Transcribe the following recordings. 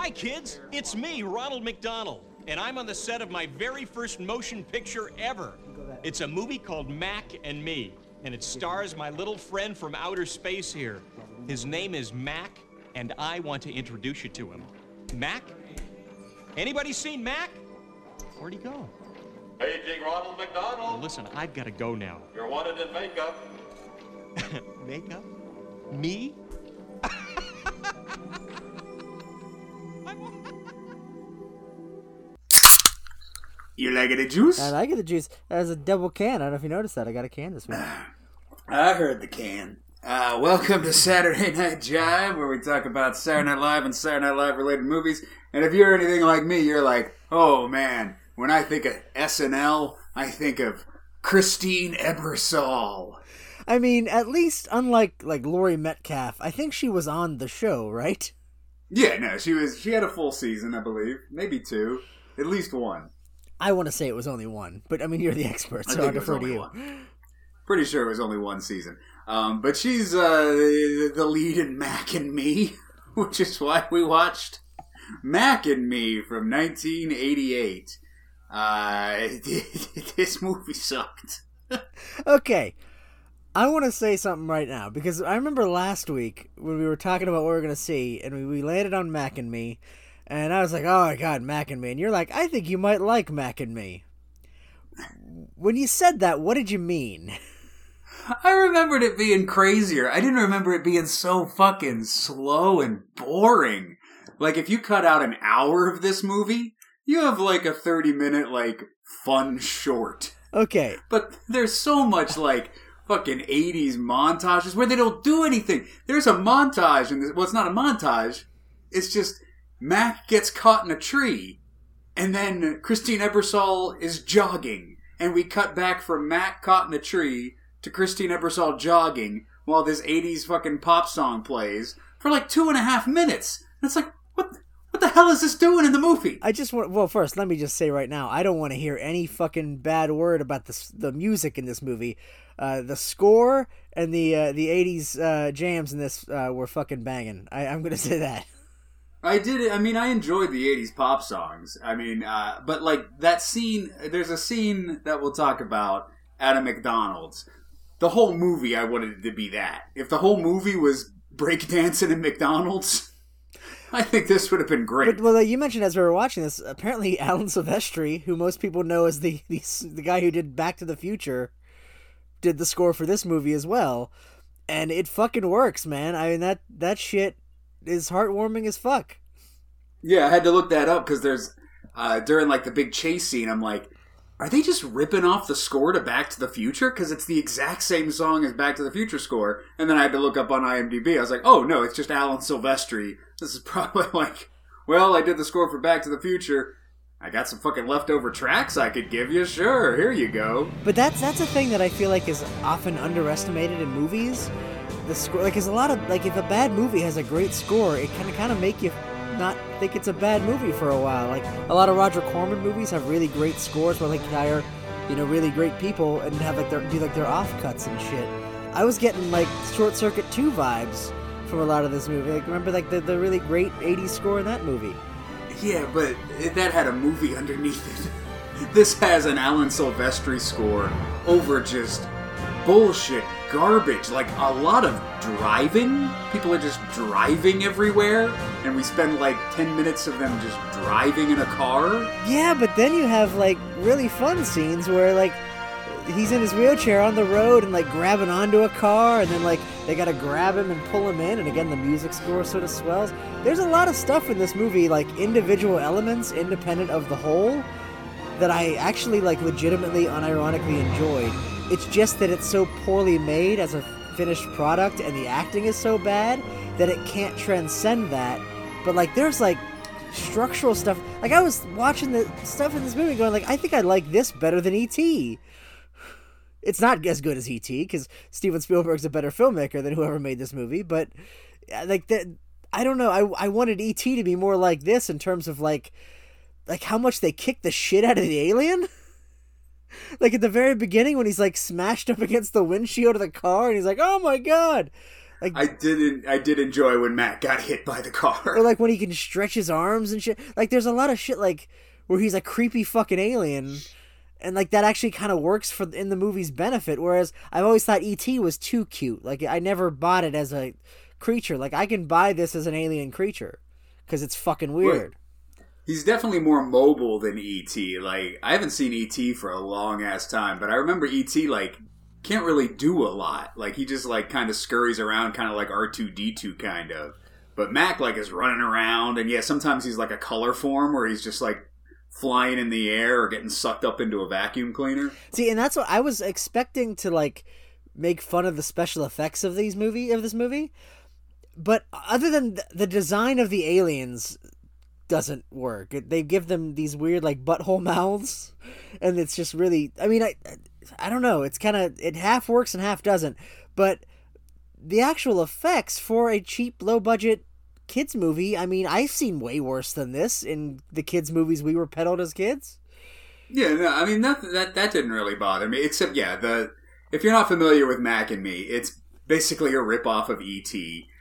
Hi, kids. It's me, Ronald McDonald, and I'm on the set of my very first motion picture ever. It's a movie called Mac and Me, and it stars my little friend from outer space here. His name is Mac, and I want to introduce you to him. Mac? Anybody seen Mac? Where'd he go? Paging Ronald Well, McDonald. listen, I've got to go now. You're wanted in makeup. Makeup? Me? You like it, a juice? I get the juice. As a double can. I don't know if you noticed that. I got a can this week. I heard the can. Uh, welcome to Saturday Night Jive, where we talk about Saturday Night Live and Saturday Night Live related movies. And if you're anything like me, you're like, oh man, when I think of SNL, I think of Christine Ebersole. I mean, at least unlike like Laurie Metcalf, I think she was on the show, right? Yeah, no, she was. She had a full season, I believe, maybe two, at least one. I want to say it was only one, but I mean, you're the expert, I so it was defer to you. one. Pretty sure it was only one season. Um, but she's uh, the the lead in Mac and Me, which is why we watched Mac and Me from 1988. Uh, this movie sucked. Okay. I want to say something right now because I remember last week when we were talking about what we were going to see and we, we landed on Mac and Me and I was like, "Oh my god, Mac and Me." And you're like, "I think you might like Mac and Me." When you said that, what did you mean? I remembered it being crazier. I didn't remember it being so fucking slow and boring. Like if you cut out an hour of this movie, you have like a 30 minute like fun short. Okay. But there's so much like fucking 80s montages where they don't do anything. There's a montage and well it's not a montage. It's just Mac gets caught in a tree and then Christine Ebersole is jogging and we cut back from Mac caught in a tree to Christine Ebersole jogging while this 80s fucking pop song plays for like two and a half minutes. And it's like, what, what the hell is this doing in the movie? I just want. Well, first, let me just say right now, I don't want to hear any fucking bad word about the the music in this movie. Uh, the score and the uh, the '80s uh, jams in this uh, were fucking banging. I, I'm gonna say that. I did. I mean, I enjoyed the '80s pop songs. I mean, uh, but like that scene. There's a scene that we'll talk about at a McDonald's. The whole movie, I wanted it to be that. If the whole movie was breakdancing in McDonald's, I think this would have been great. But well, you mentioned as we were watching this, apparently Alan Silvestri, who most people know as the the, the guy who did Back to the Future, did the score for this movie as well, and it fucking works, man. I mean that that shit is heartwarming as fuck. Yeah, I had to look that up because there's uh, during like the big chase scene. I'm like, are they just ripping off the score to Back to the Future? Because it's the exact same song as Back to the Future score. And then I had to look up on IMDb. I was like, oh no, it's just Alan Silvestri. This is probably like, well, I did the score for Back to the Future. I got some fucking leftover tracks I could give you. Sure, here you go. But that's that's a thing that I feel like is often underestimated in movies. The score, like, is a lot of like if a bad movie has a great score, it can kind of make you not think it's a bad movie for a while. Like a lot of Roger Corman movies have really great scores where like hire, you know, really great people and have like their do like their offcuts and shit. I was getting like Short Circuit two vibes from a lot of this movie. Like remember like the, the really great '80s score in that movie. Yeah, but that had a movie underneath it. This has an Alan Silvestri score over just bullshit garbage. Like a lot of driving. People are just driving everywhere, and we spend like 10 minutes of them just driving in a car. Yeah, but then you have like really fun scenes where like he's in his wheelchair on the road and like grabbing onto a car and then like they gotta grab him and pull him in and again the music score sort of swells. There's a lot of stuff in this movie, like individual elements independent of the whole, that I actually like legitimately unironically enjoyed. It's just that it's so poorly made as a finished product and the acting is so bad that it can't transcend that. But like there's like structural stuff. Like I was watching the stuff in this movie going like I think I like this better than E.T. It's not as good as E.T. because Steven Spielberg's a better filmmaker than whoever made this movie, but uh, like that I don't know. I I wanted E.T. to be more like this in terms of like like how much they kick the shit out of the alien. like at the very beginning when he's like smashed up against the windshield of the car and he's like, "Oh my god." Like I didn't. I did enjoy when Matt got hit by the car. or like when he can stretch his arms and shit. Like there's a lot of shit like where he's a creepy fucking alien, and like that actually kind of works for in the movie's benefit. Whereas I've always thought ET was too cute. Like I never bought it as a creature. Like I can buy this as an alien creature because it's fucking weird. He's definitely more mobile than ET. Like I haven't seen ET for a long ass time, but I remember ET like can't really do a lot. Like he just like kind of scurries around, kind of like R two D two kind of. But Mac like is running around, and yeah, sometimes he's like a color form where he's just like flying in the air or getting sucked up into a vacuum cleaner. See, and that's what I was expecting to like make fun of the special effects of these movie of this movie. But other than the design of the aliens doesn't work. They give them these weird like butthole mouths and it's just really I mean I I don't know, it's kind of it half works and half doesn't. But the actual effects for a cheap low budget kids movie, I mean, I've seen way worse than this in the kids movies we were peddled as kids. Yeah, no, I mean that that that didn't really bother me. Except, yeah, the if you're not familiar with Mac and Me, it's basically a rip off of ET.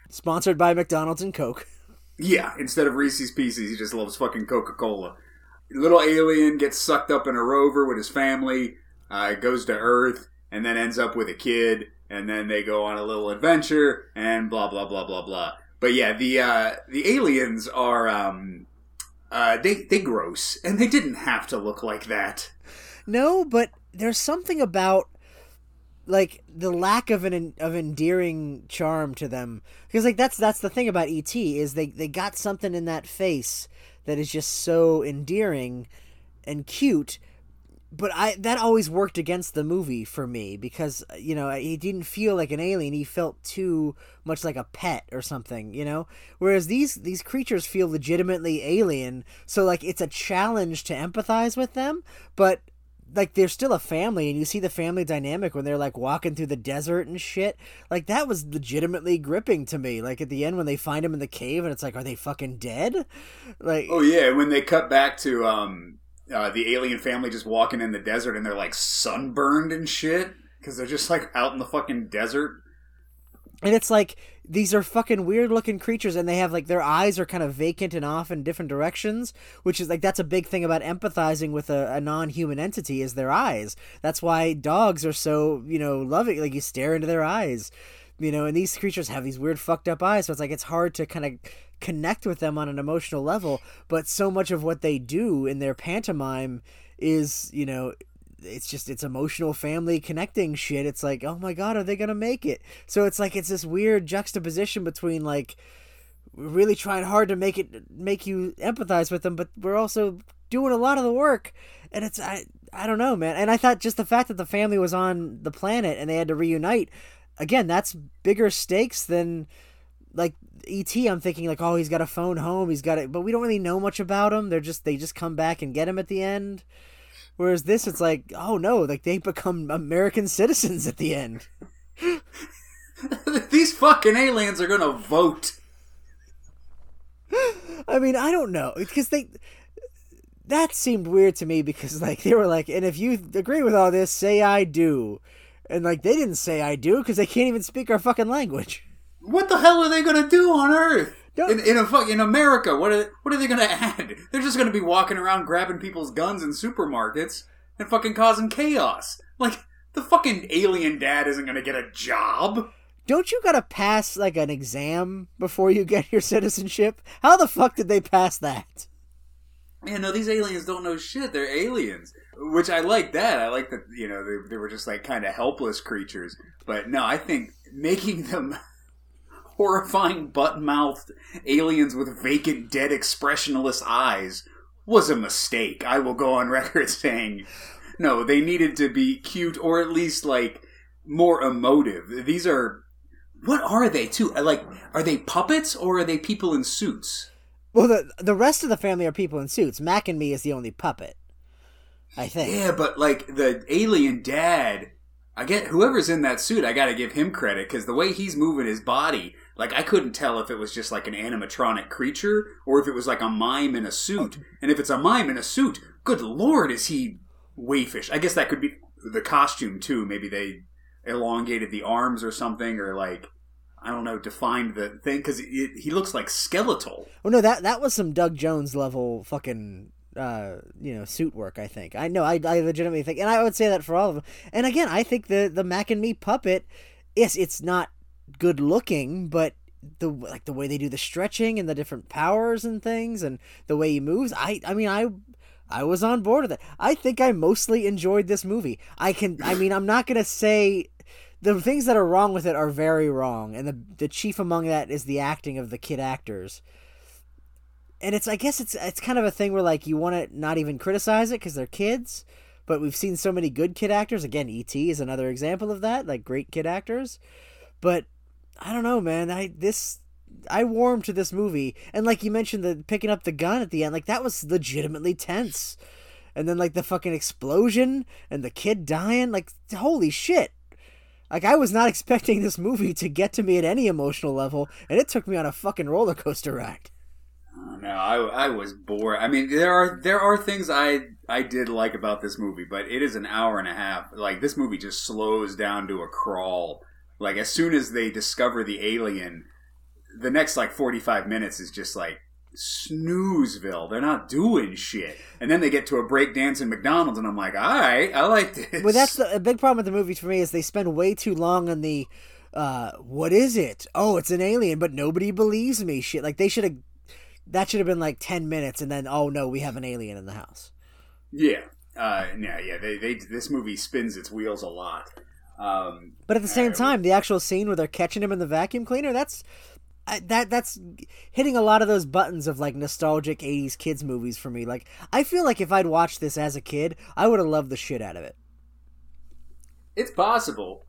Sponsored by McDonald's and Coke. Yeah, instead of Reese's Pieces, he just loves fucking Coca Cola. Little alien gets sucked up in a rover with his family, uh, goes to Earth, and then ends up with a kid, and then they go on a little adventure, and blah blah blah blah blah. But yeah, the uh, the aliens are um, uh, they they gross, and they didn't have to look like that. No, but there's something about like the lack of an of endearing charm to them. Because like that's that's the thing about ET is they they got something in that face that is just so endearing and cute but I that always worked against the movie for me because you know he didn't feel like an alien. He felt too much like a pet or something you know? Whereas these these creatures feel legitimately alien. So like it's a challenge to empathize with them but like they're still a family and you see the family dynamic when they're like walking through the desert and shit. Like that was legitimately gripping to me. Like at the end when they find him in the cave and it's like are they fucking dead? Like Oh yeah, when they cut back to um, uh, the alien family just walking in the desert, and they're like sunburned and shit because they're just like out in the fucking desert. and it's like these are fucking weird looking creatures and they have like their eyes are kind of vacant and off in different directions which is like that's a big thing about empathizing with a, a non-human entity is their eyes. That's why dogs are so you know loving like you stare into their eyes you know and these creatures have these weird fucked up eyes so it's like it's hard to kind of connect with them on an emotional level but so much of what they do in their pantomime is you know it's just it's emotional family connecting shit. It's like oh my god are they gonna make it? So it's like it's this weird juxtaposition between like we're really trying hard to make it make you empathize with them but we're also doing a lot of the work. And it's i i don't know man. And i thought just the fact that the family was on the planet and they had to reunite again that's bigger stakes than like et i'm thinking like oh he's got a phone home he's got it but we don't really know much about him. They're just they just come back and get him at the end Whereas this, it's like, oh no, like they become American citizens at the end. These fucking aliens are gonna vote. I mean, I don't know because they that seemed weird to me because like they were like, and if you agree with all this, say I do, and like they didn't say I do because they can't even speak our fucking language. What the hell are they gonna do on Earth? Don't- In, in a fuck in America, what are what are they gonna add? They're just gonna be walking around grabbing people's guns in supermarkets and fucking causing chaos. Like the fucking alien dad isn't gonna get a job. Don't you gotta pass like an exam before you get your citizenship? How the fuck did they pass that? Yeah, no, these aliens don't know shit. They're aliens, which I like. That I like that. You know, they, they were just like kind of helpless creatures. But no, I think making them horrifying butt-mouthed aliens with vacant, dead, expressionless eyes was a mistake. I will go on record saying, no, they needed to be cute or at least like more emotive. These are. What are they too? Uh, like, are they puppets or are they people in suits? Well, the the rest of the family are people in suits. Mac and me is the only puppet. I think. Yeah, but like the alien dad, I get whoever's in that suit. I got to give him credit because the way he's moving his body, like I couldn't tell if it was just like an animatronic creature or if it was like a mime in a suit. And if it's a mime in a suit, good lord, is he wayfish? I guess that could be the costume too. Maybe they elongated the arms or something, or like I don't know, defined the thing because he looks like skeletal. Oh no, that that was some Doug Jones level fucking uh, you know, suit work. I think I know. I, I legitimately think, and I would say that for all of them. And again, I think the the Mac and Me puppet, yes, it's not good looking, but the like the way they do the stretching and the different powers and things, and the way he moves. I I mean, I I was on board with it. I think I mostly enjoyed this movie. I can. I mean, I'm not gonna say the things that are wrong with it are very wrong, and the the chief among that is the acting of the kid actors. And it's I guess it's it's kind of a thing where like you want to not even criticize it because they're kids, but we've seen so many good kid actors. Again, ET is another example of that, like great kid actors. But I don't know, man. I this I warmed to this movie, and like you mentioned, the picking up the gun at the end, like that was legitimately tense. And then like the fucking explosion and the kid dying, like holy shit. Like I was not expecting this movie to get to me at any emotional level, and it took me on a fucking roller coaster ride. Oh, no, I, I was bored. I mean, there are there are things I I did like about this movie, but it is an hour and a half. Like this movie just slows down to a crawl. Like as soon as they discover the alien, the next like forty five minutes is just like snoozeville. They're not doing shit. And then they get to a break dance in McDonald's, and I'm like, all right, I like this. Well, that's the a big problem with the movies for me is they spend way too long on the, uh, what is it? Oh, it's an alien, but nobody believes me. Shit, like they should have, that should have been like ten minutes, and then oh no, we have an alien in the house. Yeah, uh, yeah, yeah. They, they, this movie spins its wheels a lot. Um, but at the same time, the actual scene where they're catching him in the vacuum cleaner, that's that that's hitting a lot of those buttons of like nostalgic 80s kids movies for me. Like I feel like if I'd watched this as a kid, I would have loved the shit out of it. It's possible.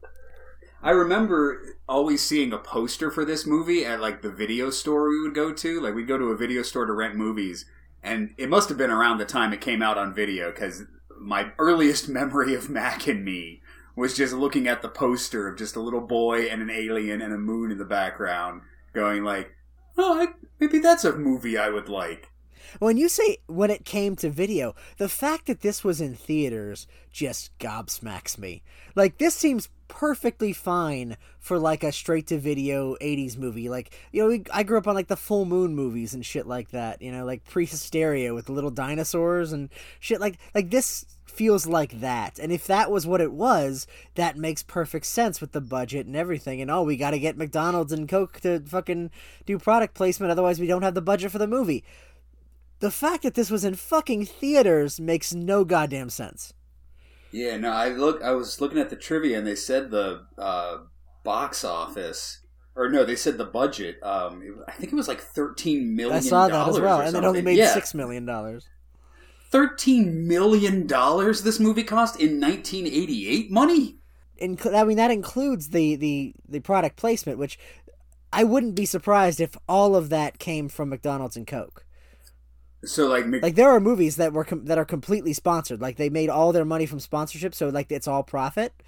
I remember always seeing a poster for this movie at like the video store we would go to. Like we'd go to a video store to rent movies, and it must have been around the time it came out on video because my earliest memory of Mac and Me was just looking at the poster of just a little boy and an alien and a moon in the background going like, oh, I, maybe that's a movie I would like. When you say when it came to video, the fact that this was in theaters just gobsmacks me. Like this seems perfectly fine for like a straight to video 80s movie. Like, you know, I grew up on like the full moon movies and shit like that, you know, like Prehysteria with the little dinosaurs and shit like like this feels like that. And if that was what it was, that makes perfect sense with the budget and everything. And oh, we got to get McDonald's and Coke to fucking do product placement, otherwise we don't have the budget for the movie. The fact that this was in fucking theaters makes no goddamn sense. Yeah, no, I look. I was looking at the trivia, and they said the uh, box office, or no, they said the budget. Um, I think it was like thirteen million. I saw that as well, and it only made yeah. six million dollars. Thirteen million dollars this movie cost in 1988 money. In, I mean that includes the, the the product placement, which I wouldn't be surprised if all of that came from McDonald's and Coke. So like Mc- like there are movies that were com- that are completely sponsored. Like they made all their money from sponsorship, so like it's all profit.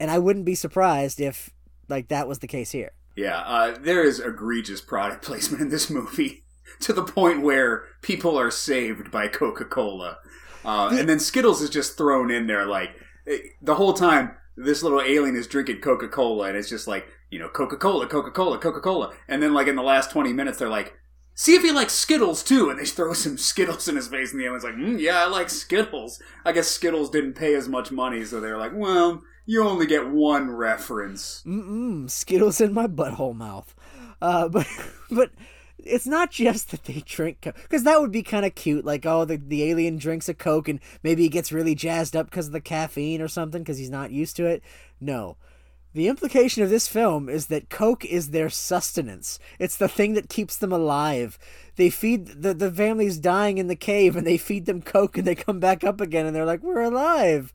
And I wouldn't be surprised if like that was the case here. Yeah, uh, there is egregious product placement in this movie. To the point where people are saved by Coca Cola. Uh, and then Skittles is just thrown in there like eh, the whole time this little alien is drinking Coca Cola and it's just like, you know, Coca Cola, Coca Cola, Coca Cola. And then, like, in the last 20 minutes, they're like, see if he likes Skittles too. And they throw some Skittles in his face and the alien's like, mm, yeah, I like Skittles. I guess Skittles didn't pay as much money, so they're like, well, you only get one reference. Mm-mm, Skittles in my butthole mouth. Uh, but, but it's not just that they drink coke because that would be kind of cute like oh the, the alien drinks a coke and maybe he gets really jazzed up because of the caffeine or something because he's not used to it. No. The implication of this film is that coke is their sustenance. It's the thing that keeps them alive. They feed the, the family's dying in the cave and they feed them coke and they come back up again and they're like we're alive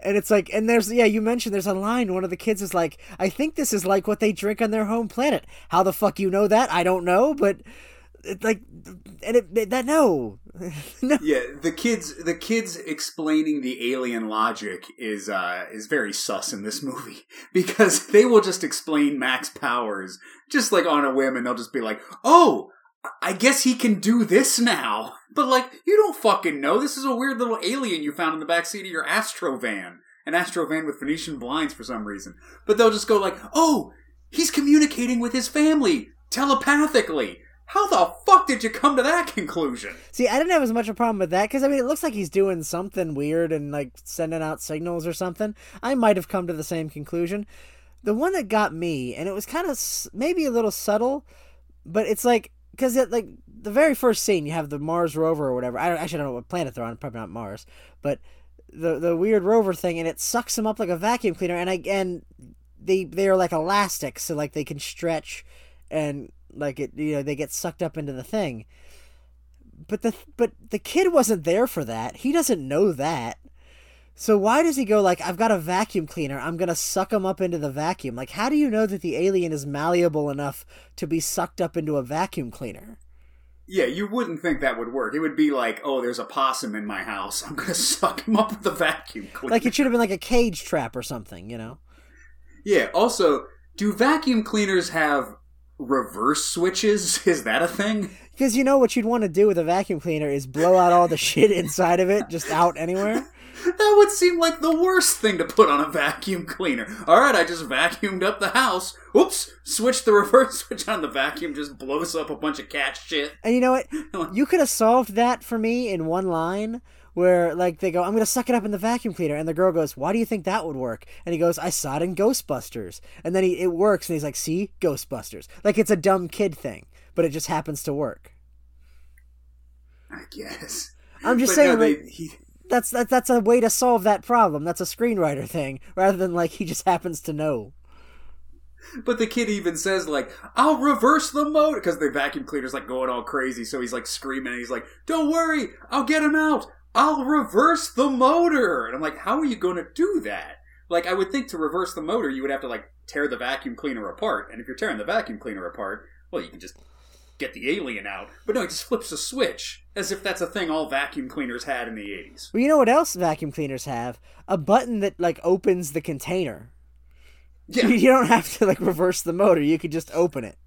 and it's like and there's yeah you mentioned there's a line one of the kids is like i think this is like what they drink on their home planet. How the fuck you know that? I don't know but it, like and it, it that no. No. Yeah the kids the kids explaining the alien logic is uh is very sus in this movie because they will just explain Mac's powers just like on a whim and they'll just be like oh I guess he can do this now. But like, you don't fucking know. This is a weird little alien you found in the back seat of your Astro van. An Astro van with Venetian blinds for some reason. But they'll just go like, oh, He's communicating with his family telepathically. How the fuck did you come to that conclusion? See, I didn't have as much of a problem with that because I mean, it looks like he's doing something weird and like sending out signals or something. I might have come to the same conclusion. The one that got me, and it was kind of maybe a little subtle, but it's like because like the very first scene, you have the Mars rover or whatever. I don't, actually don't know what planet they're on. Probably not Mars, but the the weird rover thing, and it sucks them up like a vacuum cleaner. And I and they they are like elastic, so like they can stretch, and like it you know they get sucked up into the thing. But the but the kid wasn't there for that. He doesn't know that. So why does he go like I've got a vacuum cleaner, I'm going to suck him up into the vacuum? Like how do you know that the alien is malleable enough to be sucked up into a vacuum cleaner? Yeah, you wouldn't think that would work. It would be like, oh, there's a possum in my house. I'm going to suck him up with a vacuum cleaner. Like it should have been like a cage trap or something, you know? Yeah, also, do vacuum cleaners have reverse switches? Is that a thing? Because you know what you'd want to do with a vacuum cleaner is blow out all the shit inside of it, just out anywhere. That would seem like the worst thing to put on a vacuum cleaner. All right, I just vacuumed up the house. Oops, switch the reverse switch on the vacuum, just blows up a bunch of cat shit. And you know what? You could have solved that for me in one line where like they go, I'm gonna suck it up in the vacuum cleaner, and the girl goes, Why do you think that would work? And he goes, I saw it in Ghostbusters, and then he it works, and he's like, See, Ghostbusters, like it's a dumb kid thing, but it just happens to work. I guess. I'm just But saying, no, they- like, he- that's that, that's a way to solve that problem. That's a screenwriter thing, rather than like he just happens to know. But the kid even says like, "I'll reverse the motor," because the vacuum cleaner's like going all crazy. So he's like screaming, and he's like, "Don't worry, I'll get him out. I'll reverse the motor." And I'm like, "How are you going to do that?" Like, I would think to reverse the motor, you would have to like tear the vacuum cleaner apart. And if you're tearing the vacuum cleaner apart, well, you can just get the alien out. But no, he just flips a switch, as if that's a thing all vacuum cleaners had in the '80s. Well, you know what else vacuum cleaners have? A button that like opens the container. Yeah, You don't have to like reverse the motor. You could just open it.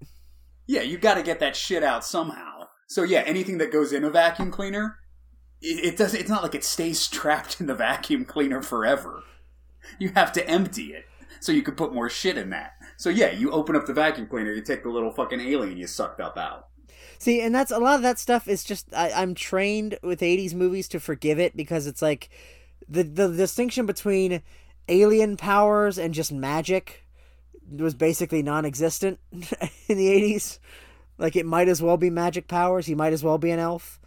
Yeah, you got to get that shit out somehow. So yeah, anything that goes in a vacuum cleaner, it, it doesn't. It's not like it stays trapped in the vacuum cleaner forever. You have to empty it so you can put more shit in that. So yeah, you open up the vacuum cleaner, you take the little fucking alien you sucked up out. See, and that's a lot of that stuff is just I, I'm trained with '80s movies to forgive it because it's like the the distinction between alien powers and just magic was basically non-existent in the '80s. Like it might as well be magic powers. He might as well be an elf.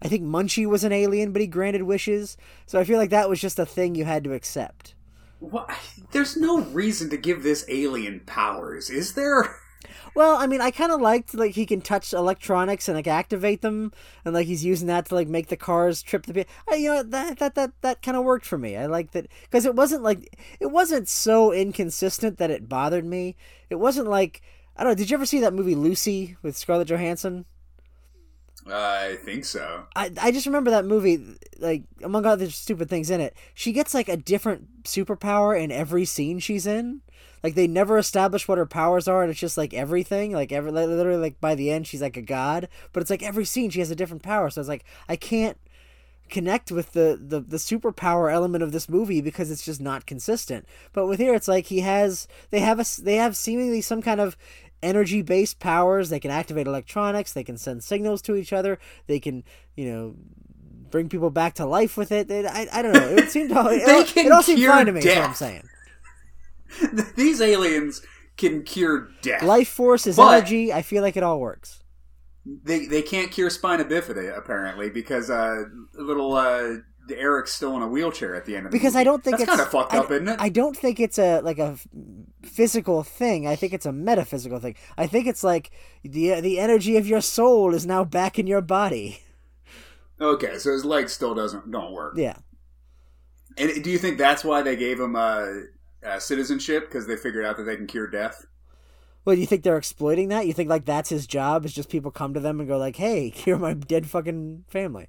I think Munchie was an alien, but he granted wishes. So I feel like that was just a thing you had to accept. What? There's no reason to give this alien powers, is there? Well, I mean, I kind of liked like he can touch electronics and like activate them, and like he's using that to like make the cars trip the. I, you know that that that that kind of worked for me. I liked that because it wasn't like it wasn't so inconsistent that it bothered me. It wasn't like I don't know. Did you ever see that movie Lucy with Scarlett Johansson? I think so. I, I just remember that movie, like, oh among other stupid things in it, she gets, like, a different superpower in every scene she's in. Like, they never establish what her powers are, and it's just, like, everything. Like, every, literally, like, by the end, she's, like, a god. But it's, like, every scene she has a different power. So it's, like, I can't connect with the, the, the superpower element of this movie because it's just not consistent. But with here, it's, like, he has, they have, a, they have seemingly some kind of energy based powers. They can activate electronics. They can send signals to each other. They can, you know, bring people back to life with it. It- I, I don't know. It seemed all, it, They all, can it all seemed fine to me. Is what I'm saying. These aliens can cure death. Life force is energy. I feel like it all works. They they can't cure spina bifida apparently because uh, little uh, Eric's still in a wheelchair at the end of the Because movie. I don't think that's it's kind of fucked I, up, isn't it? I don't think it's a like a physical thing. I think it's a metaphysical thing. I think it's like the the energy of your soul is now back in your body. okay, so his leg still doesn't don't work. Yeah. And do you think that's why they gave him uh, uh, citizenship because they figured out that they can cure death? Well, you think they're exploiting that? You think like that's his job? Is just people come to them and go like, "Hey, cure my dead fucking family."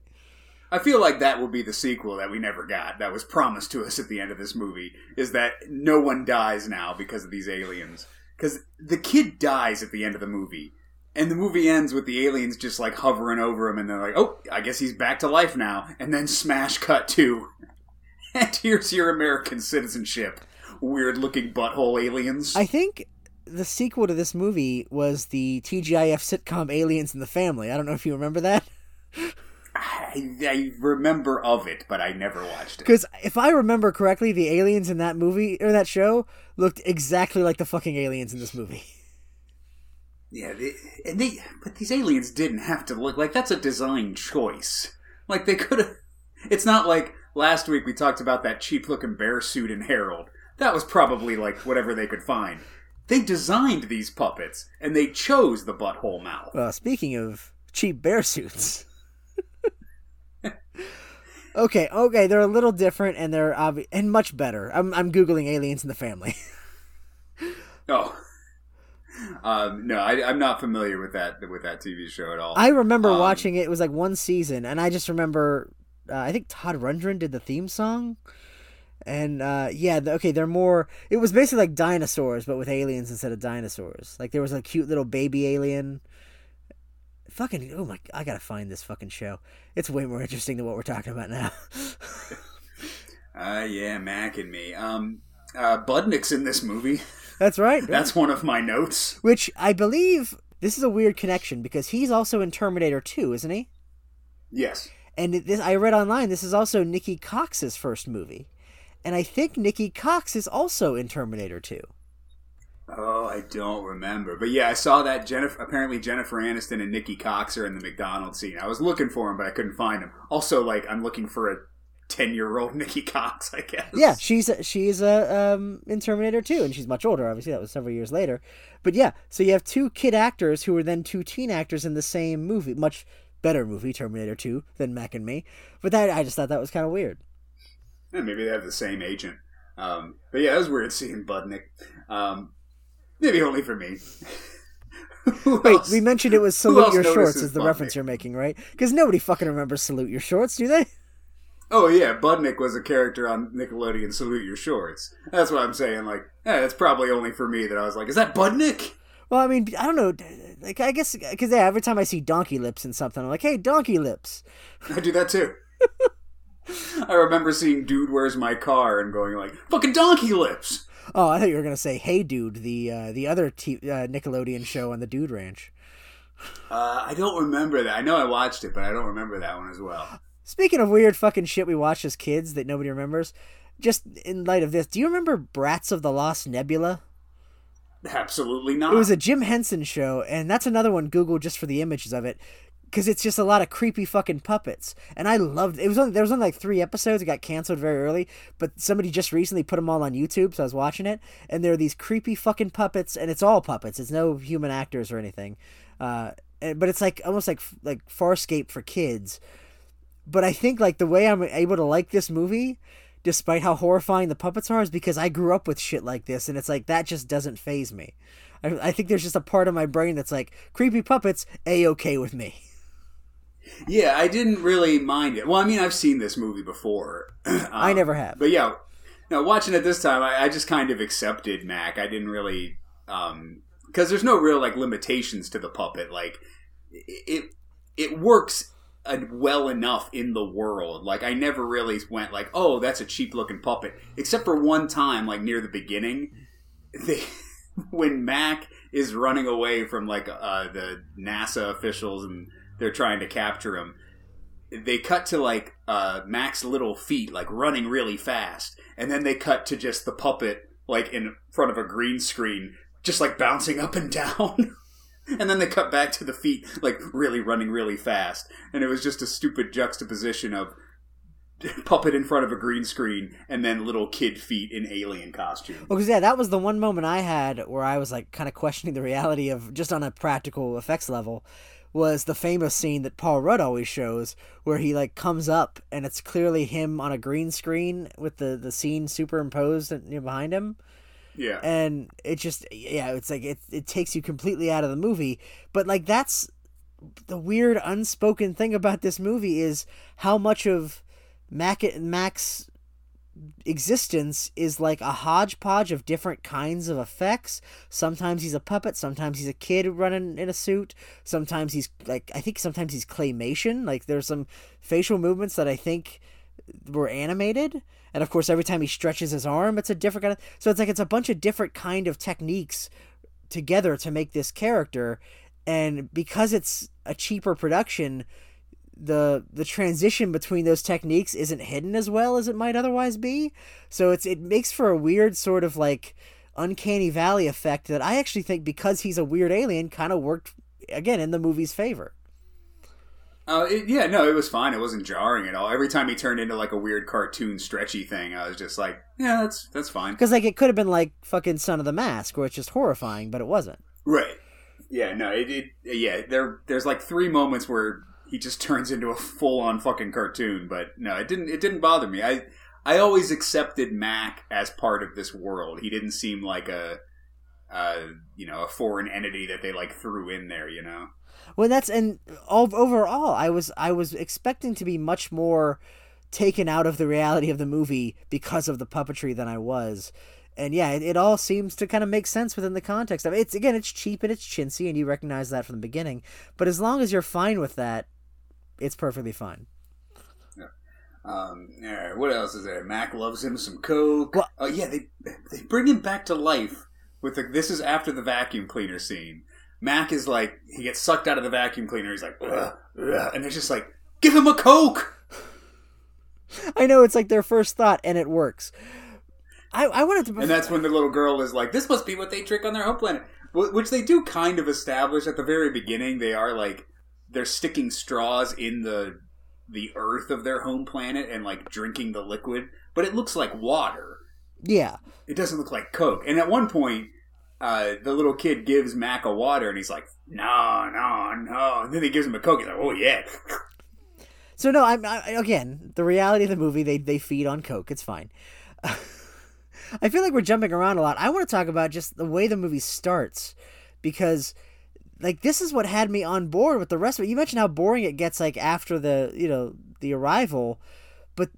I feel like that will be the sequel that we never got. That was promised to us at the end of this movie. Is that no one dies now because of these aliens? Because the kid dies at the end of the movie, and the movie ends with the aliens just like hovering over him, and they're like, "Oh, I guess he's back to life now." And then smash cut to, and here's your American citizenship. Weird looking butthole aliens. I think the sequel to this movie was the TGIF sitcom Aliens in the Family. I don't know if you remember that. I, I remember of it, but I never watched it. Because if I remember correctly, the aliens in that movie or that show looked exactly like the fucking aliens in this movie. Yeah, they, and they, but these aliens didn't have to look like that's a design choice. Like they could have. It's not like last week we talked about that cheap looking bear suit in Harold. That was probably like whatever they could find. They designed these puppets, and they chose the butthole mouth. Well, speaking of cheap bear suits. Okay, okay, they're a little different and they're obvi- and much better. I'm I'm googling aliens in the family. Oh, um, no, I, I'm not familiar with that with that TV show at all. I remember Um, watching it. It was like one season, and I just remember. Uh, I think Todd Rundgren did the theme song, and uh, yeah, the, okay, they're more. It was basically like dinosaurs, but with aliens instead of dinosaurs. Like there was a cute little baby alien. Fucking oh my! I gotta find this fucking show. It's way more interesting than what we're talking about now. Uh, yeah, Mac and me. Um, uh, Budnick's in this movie. That's right. That's one of my notes. Which I believe this is a weird connection because he's also in Terminator 2, isn't he? Yes. And this I read online this is also Nikki Cox's first movie. And I think Nikki Cox is also in Terminator 2. Oh, I don't remember, but yeah, I saw that. Jennifer, apparently Jennifer Aniston and Nikki Cox are in the McDonald's scene. I was looking for him, but I couldn't find him. Also, like I'm looking for a ten-year-old Nikki Cox. I guess. Yeah, she's she's uh, um in Terminator 2 and she's much older obviously that was several years later. But yeah, so you have two kid actors who are then two teen actors in the same movie. Much better movie Terminator 2 than Mac and Me. But that I just thought that was kind of weird. Yeah, maybe they have the same agent. Um, but yeah, it was weird seeing Budnick. Um, maybe only for me. Wait, else? we mentioned it was Salute Your Shorts is the Budnick? reference you're making, right? Because nobody fucking remembers Salute Your Shorts, do they? Oh yeah, Budnick was a character on Nickelodeon. Salute your shorts. That's what I'm saying. Like, yeah, it's probably only for me that I was like, is that Budnick? Well, I mean, I don't know. Like, I guess because yeah, every time I see Donkey Lips in something, I'm like, "Hey, Donkey Lips." I do that too. I remember seeing "Dude, Where's My Car" and going like, "Fucking donkey lips." Oh, I thought you were gonna say, "Hey, Dude," the uh, the other t- uh, Nickelodeon show on the Dude Ranch. Uh, I don't remember that. I know I watched it, but I don't remember that one as well. Speaking of weird fucking shit we watched as kids that nobody remembers, just in light of this, do you remember Brats of the Lost Nebula? Absolutely not. It was a Jim Henson show, and that's another one. Google just for the images of it, because it's just a lot of creepy fucking puppets. And I loved it. Was only there was only like three episodes. It got canceled very early, but somebody just recently put them all on YouTube, so I was watching it. And there are these creepy fucking puppets, and it's all puppets. It's no human actors or anything. Uh, and- but it's like almost like like Farscape for kids. But I think like the way I'm able to like this movie despite how horrifying the puppets are, is because I grew up with shit like this, and it's like that just doesn't phase me. I, I think there's just a part of my brain that's like creepy puppets, a okay with me. Yeah, I didn't really mind it. Well, I mean, I've seen this movie before. Um, I never have. But yeah, no, watching it this time, I, I just kind of accepted Mac. I didn't really, because there's no real like limitations to the puppet. Like it, it works well enough in the world. Like I never really went like, oh, that's a cheap looking puppet, except for one time, like near the beginning, they when Mac is running away from like uh, the NASA officials and they're trying to capture him they cut to like uh, Mac's little feet, like running really fast, and then they cut to just the puppet, like in front of a green screen, just like bouncing up and down. and then they cut back to the feet, like really running really fast, and it was just a stupid juxtaposition of puppet in front of a green screen and then little kid feet in alien costume. Well, because yeah, that was the one moment I had where I was like kind of questioning the reality of just on a practical effects level. Was the famous scene that Paul Rudd always shows, where he like comes up and it's clearly him on a green screen with the the scene superimposed behind him. Yeah. and it just yeah it's like it, it takes you completely out of the movie but like that's the weird unspoken thing about this movie is how much of Mac Mac's existence is like a hodgepodge of different kinds of effects. Sometimes he's a puppet, sometimes he's a kid running in a suit, sometimes he's like I think sometimes he's claymation. Like there's some facial movements that I think were animated and of course every time he stretches his arm it's a different kind of so it's like it's a bunch of different kind of techniques together to make this character and because it's a cheaper production the the transition between those techniques isn't hidden as well as it might otherwise be so it's it makes for a weird sort of like uncanny valley effect that i actually think because he's a weird alien kind of worked again in the movie's favor Uh, it, yeah, no, it was fine. It wasn't jarring at all. Every time he turned into like a weird cartoon stretchy thing, I was just like, yeah, that's that's fine. because like it could have been like fucking son of the mask where it's just horrifying but it wasn't Right. Yeah, no, it, it yeah, there there's like three moments where he just turns into a full on fucking cartoon, but no, it didn't it didn't bother me. I I always accepted Mac as part of this world. He didn't seem like a uh, you know, a foreign entity that they like threw in there, you know. Well, that's and all, overall, I was I was expecting to be much more taken out of the reality of the movie because of the puppetry than I was. And yeah, it, it all seems to kind of make sense within the context of it. It's again, it's cheap and it's chintzy, and you recognize that from the beginning. But as long as you're fine with that, it's perfectly fine. Um, all right, what else is there? Mac loves him some coke. Well- oh yeah, they they bring him back to life with the. This is after the vacuum cleaner scene. Mac is like he gets sucked out of the vacuum cleaner. He's like, ugh, ugh, and they're just like, give him a coke. I know it's like their first thought, and it works. I I wanted to. And that's when the little girl is like, "This must be what they drink on their home planet," which they do kind of establish at the very beginning. They are like they're sticking straws in the the earth of their home planet and like drinking the liquid, but it looks like water. yeah. It doesn't look like Coke. And at one point, uh, the little kid gives Mac a water, and he's like, "No, no, no." And then he gives him a Coke. He's like, "Oh yeah." So no, I'm I, again the reality of the movie. They they feed on coke. It's fine. I feel like we're jumping around a lot. I want to talk about just the way the movie starts because like this is what had me on board with the rest of it. You mentioned how boring it gets like after the you know the arrival, but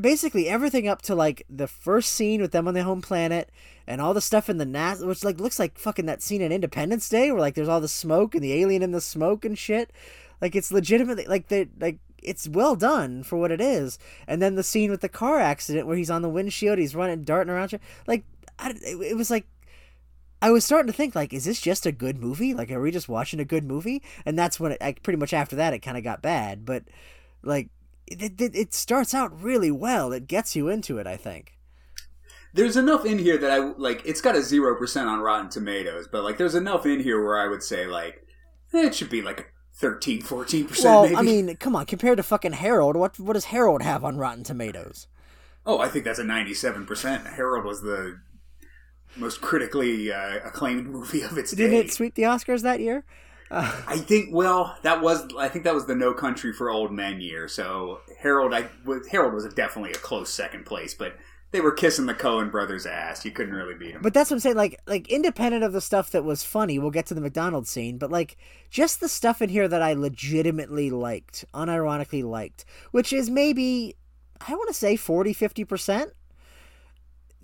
basically everything up to like the first scene with them on the home planet and all the stuff in the NASA, which like looks like fucking that scene in Independence Day where like there's all the smoke and the alien in the smoke and shit. Like it's legitimately like they like it's well done for what it is. And then the scene with the car accident where he's on the windshield, he's running, darting around. Like I, it, it was like I was starting to think like, is this just a good movie? Like, are we just watching a good movie? And that's when it, I, pretty much after that it kind of got bad. But like, it, it it starts out really well. It gets you into it. I think. There's enough in here that I like. It's got a zero percent on Rotten Tomatoes, but like, there's enough in here where I would say like, it should be like 13, 14 percent. Well, maybe. I mean, come on. Compared to fucking Harold, what what does Harold have on Rotten Tomatoes? oh, I think that's a ninety-seven percent. Harold was the most critically uh, acclaimed movie of its day. Didn't day. it sweep the Oscars that year? I think. Well, that was. I think that was the No Country for Old Men year. So Harold, I was- Harold was definitely a close second place, but they were kissing the Coen brothers' ass. You couldn't really beat them. But that's what I'm saying. Like, like independent of the stuff that was funny, we'll get to the McDonald's scene. But like, just the stuff in here that I legitimately liked, unironically liked, which is maybe, I want to say 40, 50 percent.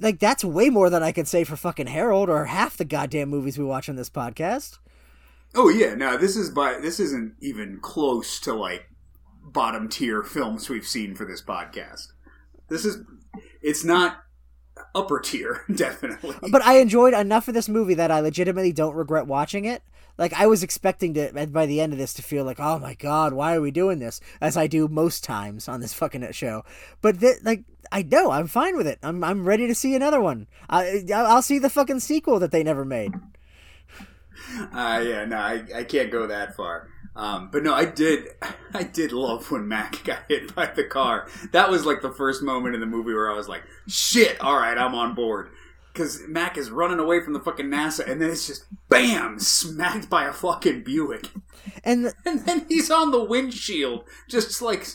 Like that's way more than I could say for fucking Harold or half the goddamn movies we watch on this podcast. Oh yeah, no, this is by this isn't even close to like bottom tier films we've seen for this podcast. This is it's not upper tier, definitely. But I enjoyed enough of this movie that I legitimately don't regret watching it. Like I was expecting to by the end of this to feel like, oh my god, why are we doing this? As I do most times on this fucking show. But th- like I know I'm fine with it. I'm I'm ready to see another one. I I'll see the fucking sequel that they never made. Uh, yeah, no, I, I can't go that far. Um, but no, I did, I did love when Mac got hit by the car. That was like the first moment in the movie where I was like, "Shit, all right, I'm on board." Because Mac is running away from the fucking NASA, and then it's just bam, smacked by a fucking Buick, And the, and then he's on the windshield, just like,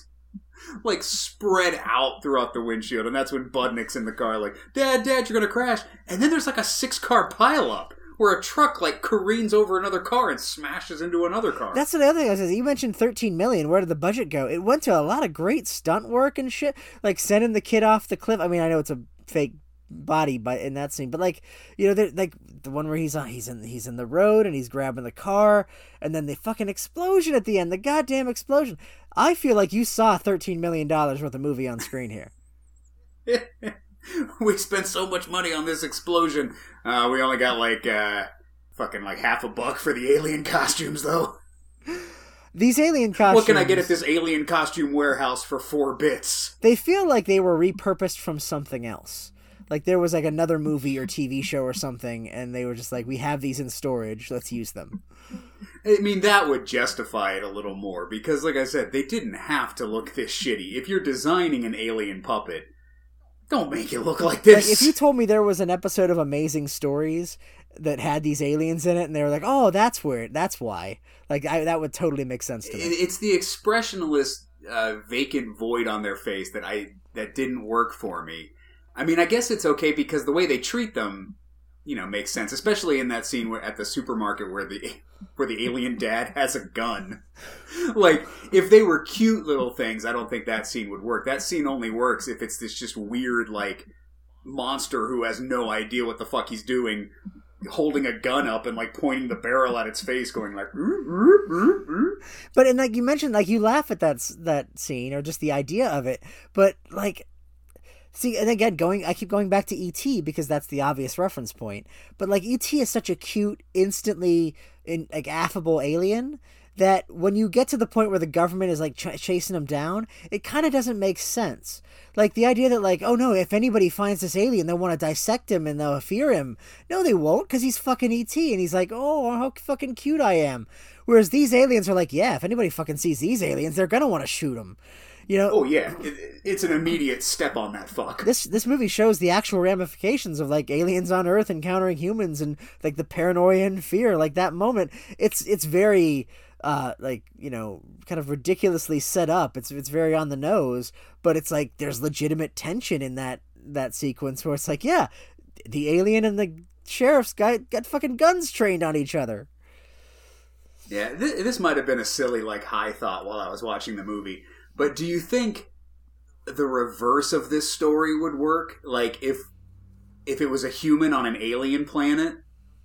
like spread out throughout the windshield, and that's when Budnick's in the car, like, "Dad, Dad, you're gonna crash," and then there's like a six car pileup where a truck like careens over another car and smashes into another car. that's the other thing I was. You mentioned 13 million. Where did the budget go? It went to a lot of great stunt work and shit. Like sending the kid off the cliff. I mean, I know it's a fake body but in that scene but like you know they're like the one where he's on he's in he's in the road and he's grabbing the car and then the fucking explosion at the end the goddamn explosion i feel like you saw 13 million dollars worth of movie on screen here we spent so much money on this explosion. Uh, we only got like uh, fucking like half a buck for the alien costumes though. These alien costumes. What can I get at this alien costume warehouse for four bits? They feel like they were repurposed from something else. Like there was like another movie or TV show or something, and they were just like, "We have these in storage. Let's use them." I mean, that would justify it a little more because, like I said, they didn't have to look this shitty. If you're designing an alien puppet, don't make it look like this. Like if you told me there was an episode of Amazing Stories that had these aliens in it, and they were like, "Oh, that's where, that's why," like I, that would totally make sense to me. It's the expressionless, uh, vacant void on their face that I that didn't work for me. I mean, I guess it's okay because the way they treat them, you know, makes sense. Especially in that scene where, at the supermarket where the where the alien dad has a gun. like, if they were cute little things, I don't think that scene would work. That scene only works if it's this just weird like monster who has no idea what the fuck he's doing. Holding a gun up and like pointing the barrel at its face, going like, "Roo, roo, roo, roo." But and like you mentioned, like you laugh at that that scene or just the idea of it. But like, see, and again, going, I keep going back to ET because that's the obvious reference point. But like ET is such a cute, instantly in like affable alien that when you get to the point where the government is like ch- chasing him down, it kind of doesn't make sense. Like the idea that like, oh no, if anybody finds this alien, they'll want to dissect him and they'll fear him. No, they won't, because he's fucking ET, and he's like, oh, how fucking cute I am. Whereas these aliens are like, yeah, if anybody fucking sees these aliens, they're gonna want to shoot them. You know, Oh yeah, it, it's an immediate step on that fuck. this this movie shows the actual ramifications of like aliens on Earth encountering humans and like the paranoia and fear. Like that moment, it's it's very uh like you know kind of ridiculously set up. It's it's very on the nose, but it's like there's legitimate tension in that that sequence where it's like yeah, the alien and the sheriff's guy got fucking guns trained on each other. Yeah, th- this might have been a silly like high thought while I was watching the movie. But do you think the reverse of this story would work? Like if if it was a human on an alien planet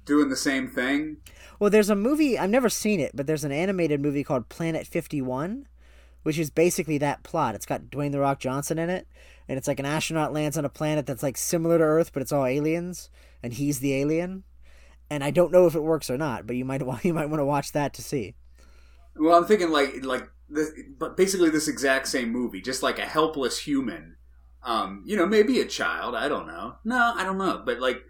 doing the same thing? Well, there's a movie I've never seen it, but there's an animated movie called Planet 51, which is basically that plot. It's got Dwayne the Rock Johnson in it, and it's like an astronaut lands on a planet that's like similar to Earth, but it's all aliens, and he's the alien. And I don't know if it works or not, but you might you might want to watch that to see. Well, I'm thinking like like this, but basically this exact same movie, just like a helpless human. Um, you know, maybe a child. I don't know. No, I don't know. But like,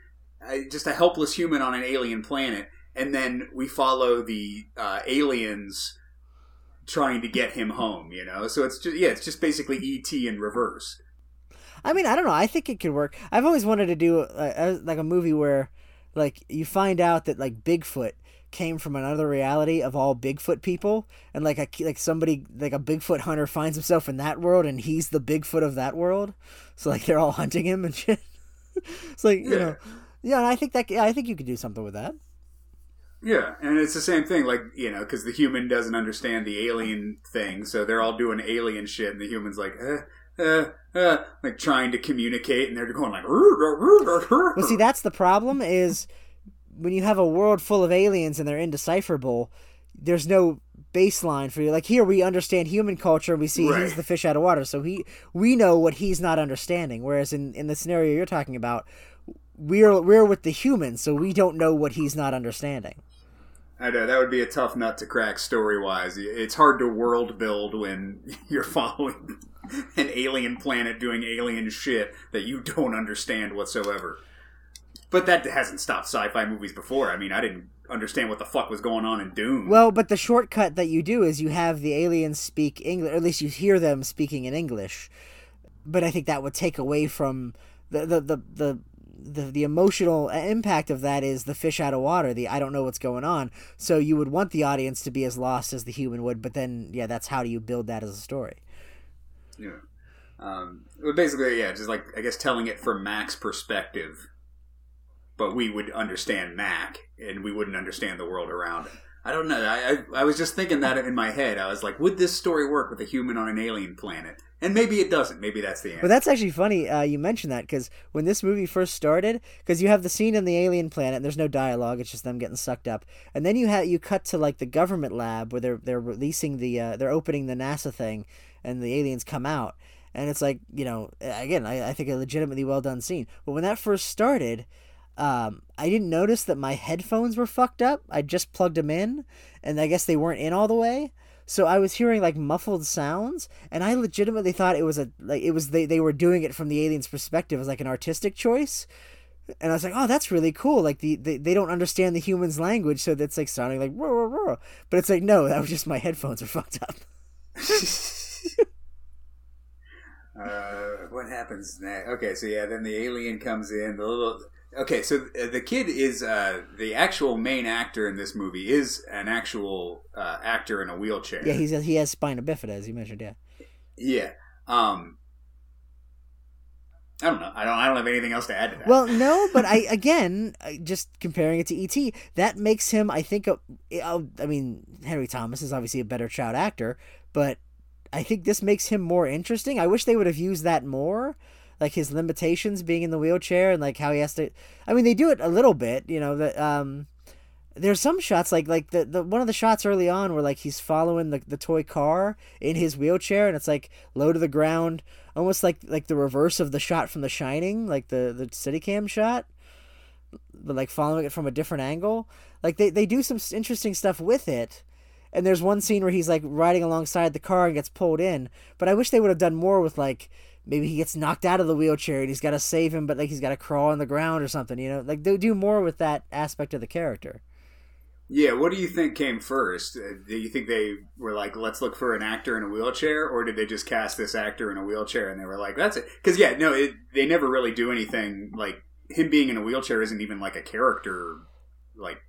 just a helpless human on an alien planet, and then we follow the uh, aliens trying to get him home. You know, so it's just yeah, it's just basically ET in reverse. I mean, I don't know. I think it could work. I've always wanted to do uh, uh, like a movie where, like, you find out that like Bigfoot came from another reality of all Bigfoot people, and like a like somebody like a Bigfoot hunter finds himself in that world, and he's the Bigfoot of that world. So like they're all hunting him and shit. it's like you know, yeah. and I think that yeah, I think you could do something with that. Yeah, and it's the same thing, like you know, because the human doesn't understand the alien thing, so they're all doing alien shit, and the human's like, uh, uh, uh, like trying to communicate, and they're going like, Well, see, that's the problem is when you have a world full of aliens and they're indecipherable, there's no baseline for you. Like here, we understand human culture. We see he's the fish out of water, so he we know what he's not understanding. Whereas in in the scenario you're talking about, we're we're with the humans, so we don't know what he's not understanding. I know that would be a tough nut to crack story wise. It's hard to world build when you're following an alien planet doing alien shit that you don't understand whatsoever. But that hasn't stopped sci-fi movies before. I mean, I didn't understand what the fuck was going on in Doom. Well, but the shortcut that you do is you have the aliens speak English, or at least you hear them speaking in English. But I think that would take away from the the the the, the, the emotional impact of that is the fish out of water. The I don't know what's going on. So you would want the audience to be as lost as the human would. But then, yeah, that's how do you build that as a story? Yeah. Um, but basically, yeah, just like I guess telling it from Mac's perspective, but we would understand Mac, and we wouldn't understand the world around him. I don't know. I, I I was just thinking that in my head. I was like, would this story work with a human on an alien planet? And maybe it doesn't. Maybe that's the answer. But that's actually funny uh, you mentioned that because when this movie first started, because you have the scene on the alien planet, and there's no dialogue; it's just them getting sucked up, and then you have you cut to like the government lab where they're they're releasing the uh, they're opening the NASA thing, and the aliens come out, and it's like you know again I, I think a legitimately well done scene. But when that first started, um, I didn't notice that my headphones were fucked up. I just plugged them in, and I guess they weren't in all the way. So I was hearing like muffled sounds, and I legitimately thought it was a like it was they they were doing it from the alien's perspective as like an artistic choice. And I was like, oh, that's really cool. Like the, they they don't understand the human's language, so that's like sounding like roar, roar, roar. But it's like no, that was just my headphones were fucked up. Uh, what happens next? Okay, so yeah, then the alien comes in. The little okay, so uh, the kid is uh, the actual main actor in this movie is an actual uh, actor in a wheelchair. Yeah, he's he has spina bifida, as you mentioned. Yeah. Yeah. Um. I don't know. I don't. I don't have anything else to add to that. Well, no, but I again, just comparing it to ET, that makes him. I think. A, a- I mean, Henry Thomas is obviously a better child actor, but I think this makes him more interesting. I wish they would have used that more, like his limitations being in the wheelchair and like how he has to. I mean, they do it a little bit, you know. That um, there's some shots like like the, the one of the shots early on where like he's following the, the toy car in his wheelchair and it's like low to the ground almost like like the reverse of the shot from the shining like the the Steadicam shot but like following it from a different angle like they, they do some interesting stuff with it and there's one scene where he's like riding alongside the car and gets pulled in but i wish they would have done more with like maybe he gets knocked out of the wheelchair and he's got to save him but like he's got to crawl on the ground or something you know like they'll do more with that aspect of the character yeah. What do you think came first? Uh, do you think they were like, let's look for an actor in a wheelchair, or did they just cast this actor in a wheelchair and they were like, that's it? Because yeah, no, it, they never really do anything like him being in a wheelchair isn't even like a character like.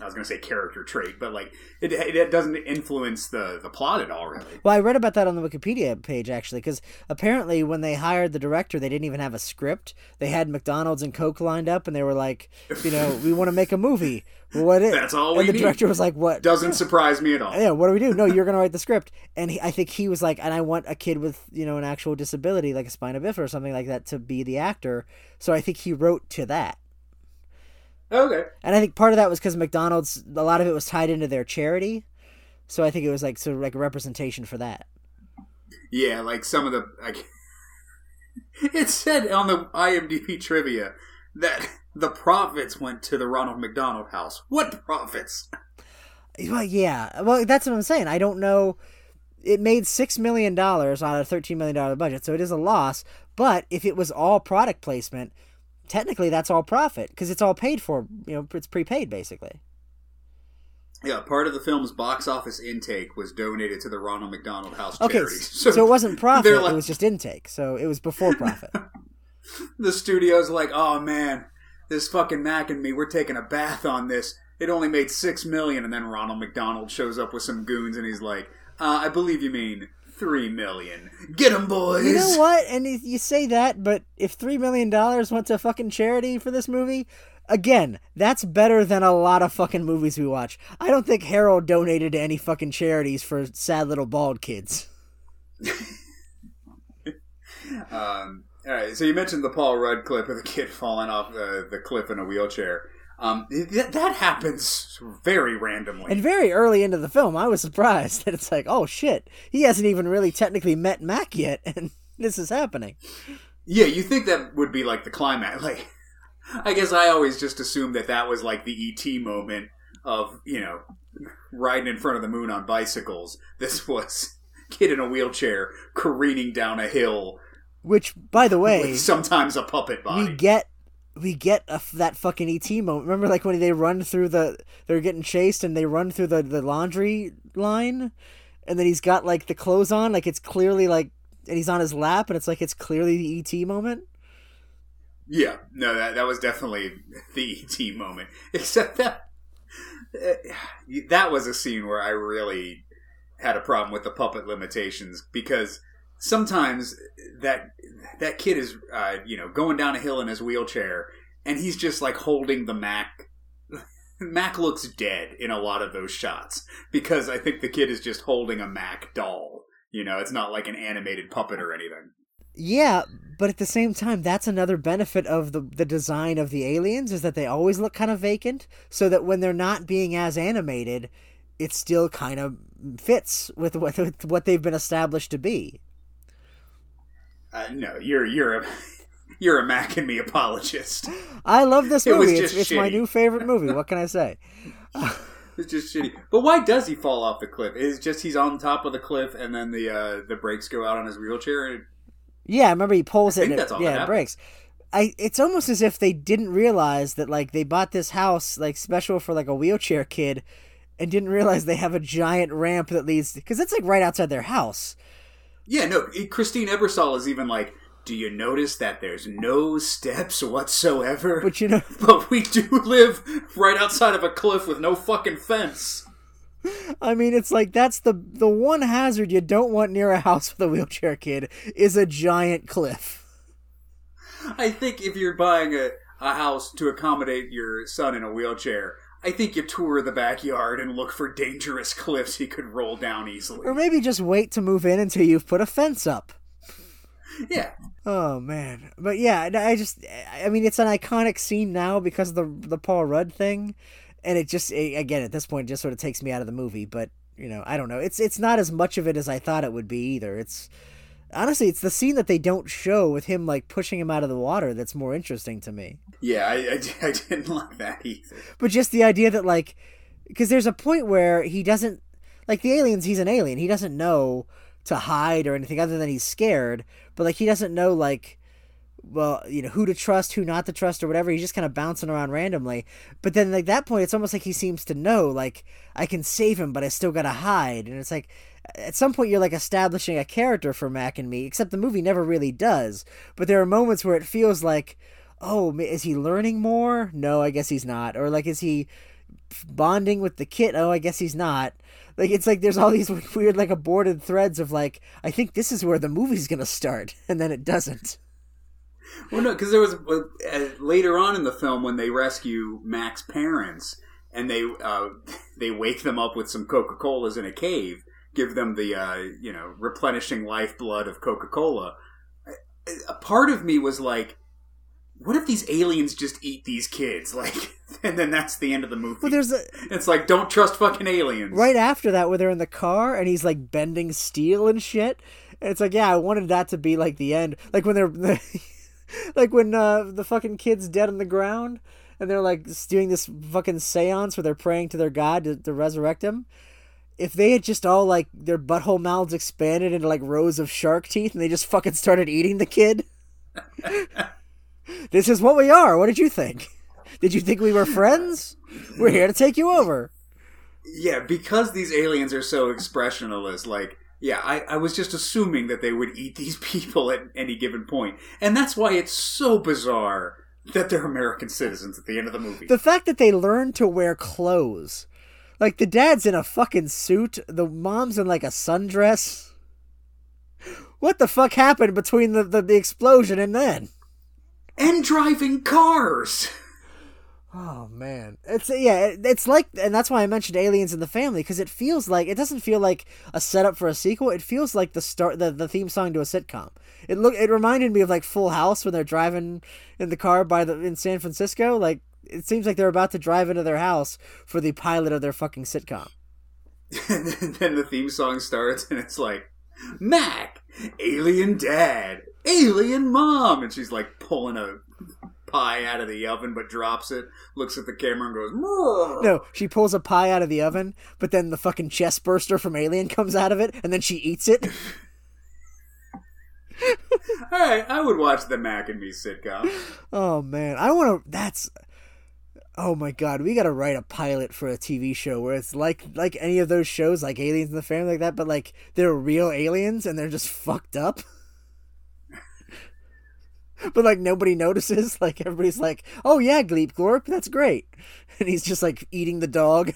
I, was going to say character trait, but like it, it doesn't influence the the plot at all, really. Well, I read about that on the Wikipedia page actually, because apparently when they hired the director, they didn't even have a script. They had McDonald's and Coke lined up, and they were like, you know, we want to make a movie. Well, what is? That's all And we the need. director was like, "What? Doesn't surprise me at all. yeah, what do we do? No, you're gonna write the script." And he, I think he was like, "And I want a kid with you know an actual disability, like a spina bifida or something like that, to be the actor." So I think he wrote to that. Okay. And I think part of that was because McDonald's, a lot of it was tied into their charity. So I think it was like sort of like a representation for that. Yeah, like some of the like it said on the IMDb trivia that the profits went to the Ronald McDonald House. What profits? Well, yeah. Well, that's what I'm saying. I don't know. It made six million dollars on a thirteen million dollar budget, so it is a loss. But if it was all product placement, technically that's all profit because it's all paid for. You know, it's prepaid basically. Yeah, part of the film's box office intake was donated to the Ronald McDonald House Okay, charity. so, it wasn't profit; like- it was just intake. So it was before profit. the studio's like, "Oh man, this fucking Mac and me, we're taking a bath on this. It only made six million, and then Ronald McDonald shows up with some goons, and he's like, uh, "I believe you mean three million. Get 'em, boys!" You know what? And you- you say that, but if three million dollars went to fucking charity for this movie, again, that's better than a lot of fucking movies we watch. I don't think Harold donated to any fucking charities for sad little bald kids. Um, all right, so you mentioned the Paul Rudd clip of the kid falling off the, the cliff in a wheelchair. Um, th- that happens very randomly. And very early into the film, I was surprised that it's like, oh shit, he hasn't even really technically met Mac yet, and this is happening. yeah, you think that would be like the climax. Like, I guess I always just assumed that that was like the ET moment of you know riding in front of the moon on bicycles. This was kid in a wheelchair careening down a hill Which, by the way, sometimes a puppet body. we get we get a, that fucking ET moment. Remember, like when they run through the they're getting chased and they run through the the laundry line, and then he's got like the clothes on, like it's clearly like, and he's on his lap, and it's like it's clearly the ET moment. Yeah, no, that that was definitely the ET moment. Except that uh, that was a scene where I really had a problem with the puppet limitations because sometimes that that kid is uh, you know going down a hill in his wheelchair and he's just like holding the Mac. Mac looks dead in a lot of those shots because I think the kid is just holding a Mac doll. You know, it's not like an animated puppet or anything. Yeah, but at the same time, that's another benefit of the the design of the aliens is that they always look kind of vacant, so that when they're not being as animated, it still kind of fits with what with what they've been established to be. Uh, no, you're you're a You're a Mac and me apologist. I love this It movie. It's, it's my new favorite movie. What can I say? It's just shitty. But why does he fall off the cliff? It's just he's on top of the cliff, and then the uh, the brakes go out on his wheelchair. And Yeah, I remember he pulls I it think and it, yeah, it breaks. I it's almost as if they didn't realize that like they bought this house like special for like a wheelchair kid and didn't realize they have a giant ramp that leads because it's like right outside their house. Yeah, no. Christine Ebersole is even like, "Do you notice that there's no steps whatsoever?" But you know, But we do live right outside of a cliff with no fucking fence. I mean, it's like that's the the one hazard you don't want near a house with a wheelchair kid is a giant cliff. I think if you're buying a, a house to accommodate your son in a wheelchair, I think you tour the backyard and look for dangerous cliffs he could roll down easily. Or maybe just wait to move in until you've put a fence up. Yeah. Oh man, but yeah, I just, I mean, it's an iconic scene now because of the the Paul Rudd thing, and it just, it, again, at this point, just sort of takes me out of the movie. But you know, I don't know. It's it's not as much of it as I thought it would be either. It's honestly, it's the scene that they don't show with him like pushing him out of the water that's more interesting to me. Yeah, I, I, I didn't like that either. But just the idea that like, because there's a point where he doesn't like the aliens. He's an alien. He doesn't know to hide or anything other than he's scared. But like he doesn't know like, well, you know who to trust, who not to trust, or whatever. He's just kind of bouncing around randomly. But then like that point, it's almost like he seems to know like I can save him, but I still gotta hide. And it's like at some point you're like establishing a character for Mac and me, except the movie never really does. But there are moments where it feels like. Oh, is he learning more? No, I guess he's not. Or like, is he bonding with the kid. Oh, I guess he's not. Like it's like there's all these weird like aborted threads of like I think this is where the movie's gonna start, and then it doesn't. Well, no, because there was uh, later on in the film when they rescue Mac's parents and they uh, they wake them up with some Coca Colas in a cave, give them the uh, you know replenishing lifeblood of Coca Cola. A part of me was like, what if these aliens just eat these kids? Like, and then that's the end of the movie. Well, there's a it's like don't trust fucking aliens. right after that where they're in the car and he's like bending steel and shit. And it's like yeah, I wanted that to be like the end, like when they're like when uh, the fucking kid's dead on the ground and they're like doing this fucking seance where they're praying to their god to, to resurrect him. If they had just all like their butthole mouths expanded into like rows of shark teeth and they just fucking started eating the kid. this is what we are. What did you think? Did you think we were friends? We're here to take you over. Yeah, because these aliens are so expressionless, like, yeah, I, I was just assuming that they would eat these people at any given point. And that's why it's so bizarre that they're American citizens at the end of the movie. The fact that they learn to wear clothes. Like the dad's in a fucking suit, the mom's in like a sundress. What the fuck happened between the, the, the explosion and then? and driving cars! Oh man, it's yeah, it's like, and that's why I mentioned Aliens in the Family because it feels like it doesn't feel like a setup for a sequel. It feels like the start, the, the theme song to a sitcom. It look, it reminded me of like Full House when they're driving in the car by the in San Francisco. Like it seems like they're about to drive into their house for the pilot of their fucking sitcom. and then the theme song starts, and it's like, Mac, alien dad, alien mom! And she's like pulling a pie out of the oven but drops it, looks at the camera and goes, "More." No, she pulls a pie out of the oven, but then the fucking chest burster from Alien comes out of it, and then she eats it. All right, I would watch the Mac and Me sitcom. Oh man, I want to. That's. Oh my god, we gotta write a pilot for a TV show where it's like like any of those shows, like Aliens in the Family, like that, but like they're real aliens and they're just fucked up. but like nobody notices. Like everybody's like, "Oh yeah, Gleep Glorp, that's great," and he's just like eating the dog.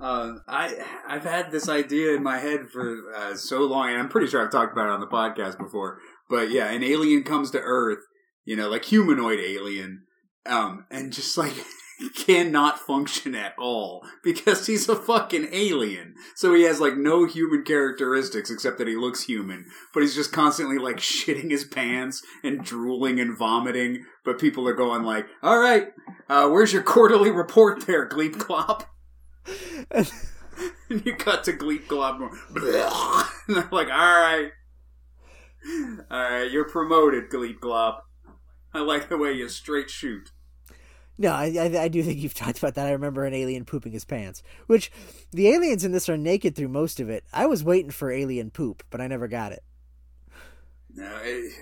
Uh, I I've had this idea in my head for uh, so long, and I'm pretty sure I've talked about it on the podcast before. But yeah, an alien comes to Earth, you know, like humanoid alien, um, and just like cannot function at all because he's a fucking alien. So he has like no human characteristics except that he looks human, but he's just constantly like shitting his pants and drooling and vomiting. But people are going like, "All right, uh, where's your quarterly report there, Gleep Clop?" and you cut to Gleep Glop and they're like, all right. All right, you're promoted, Gleep Glop. I like the way you straight shoot. No, I, I, I do think you've talked about that. I remember an alien pooping his pants, which the aliens in this are naked through most of it. I was waiting for alien poop, but I never got it. No, it,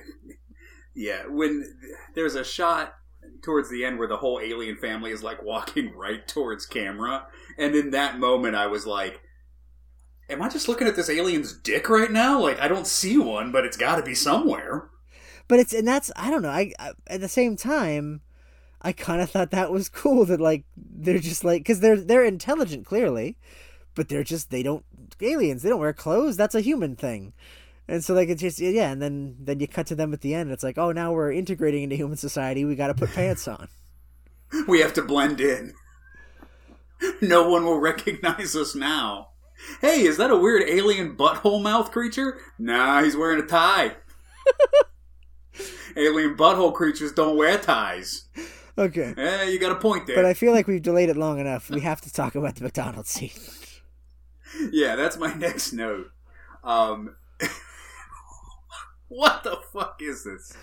yeah. When there's a shot towards the end where the whole alien family is like walking right towards camera, and in that moment, I was like, "Am I just looking at this alien's dick right now? Like, I don't see one, but it's got to be somewhere." But it's and that's I don't know. I, I at the same time, I kind of thought that was cool that like they're just like because they're they're intelligent clearly, but they're just they don't aliens. They don't wear clothes. That's a human thing. And so like it's just yeah, and then then you cut to them at the end. It's like oh now we're integrating into human society. We got to put pants on. We have to blend in. No one will recognize us now. Hey, is that a weird alien butthole mouth creature? Nah, he's wearing a tie. alien butthole creatures don't wear ties. Okay. Eh, you got a point there. But I feel like we've delayed it long enough. We have to talk about the McDonald's scene. yeah, that's my next note. Um, what the fuck is this?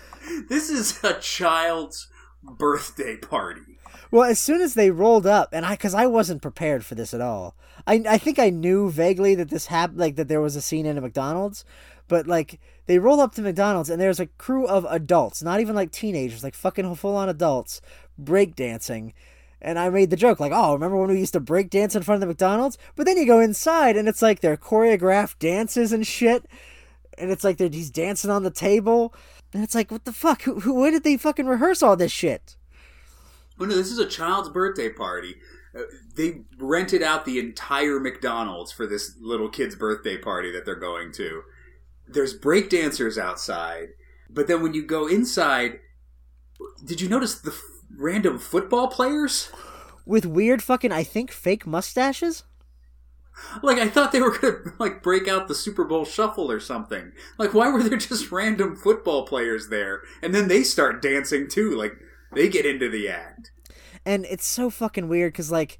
This is a child's birthday party. Well, as soon as they rolled up, and I, because I wasn't prepared for this at all. I, I think I knew vaguely that this happened, like that there was a scene in a McDonald's, but like they roll up to McDonald's and there's a crew of adults, not even like teenagers, like fucking full on adults, breakdancing. And I made the joke, like, oh, remember when we used to break dance in front of the McDonald's? But then you go inside and it's like they're choreographed dances and shit. And it's like they're, he's dancing on the table. And it's like, what the fuck? Who, who, where did they fucking rehearse all this shit? Oh no, this is a child's birthday party. Uh, they rented out the entire McDonald's for this little kid's birthday party that they're going to. There's break dancers outside, but then when you go inside, did you notice the f- random football players? With weird fucking, I think, fake mustaches? Like I thought they were gonna like break out the Super Bowl shuffle or something. Like why were there just random football players there? And then they start dancing too. Like they get into the act. And it's so fucking weird because like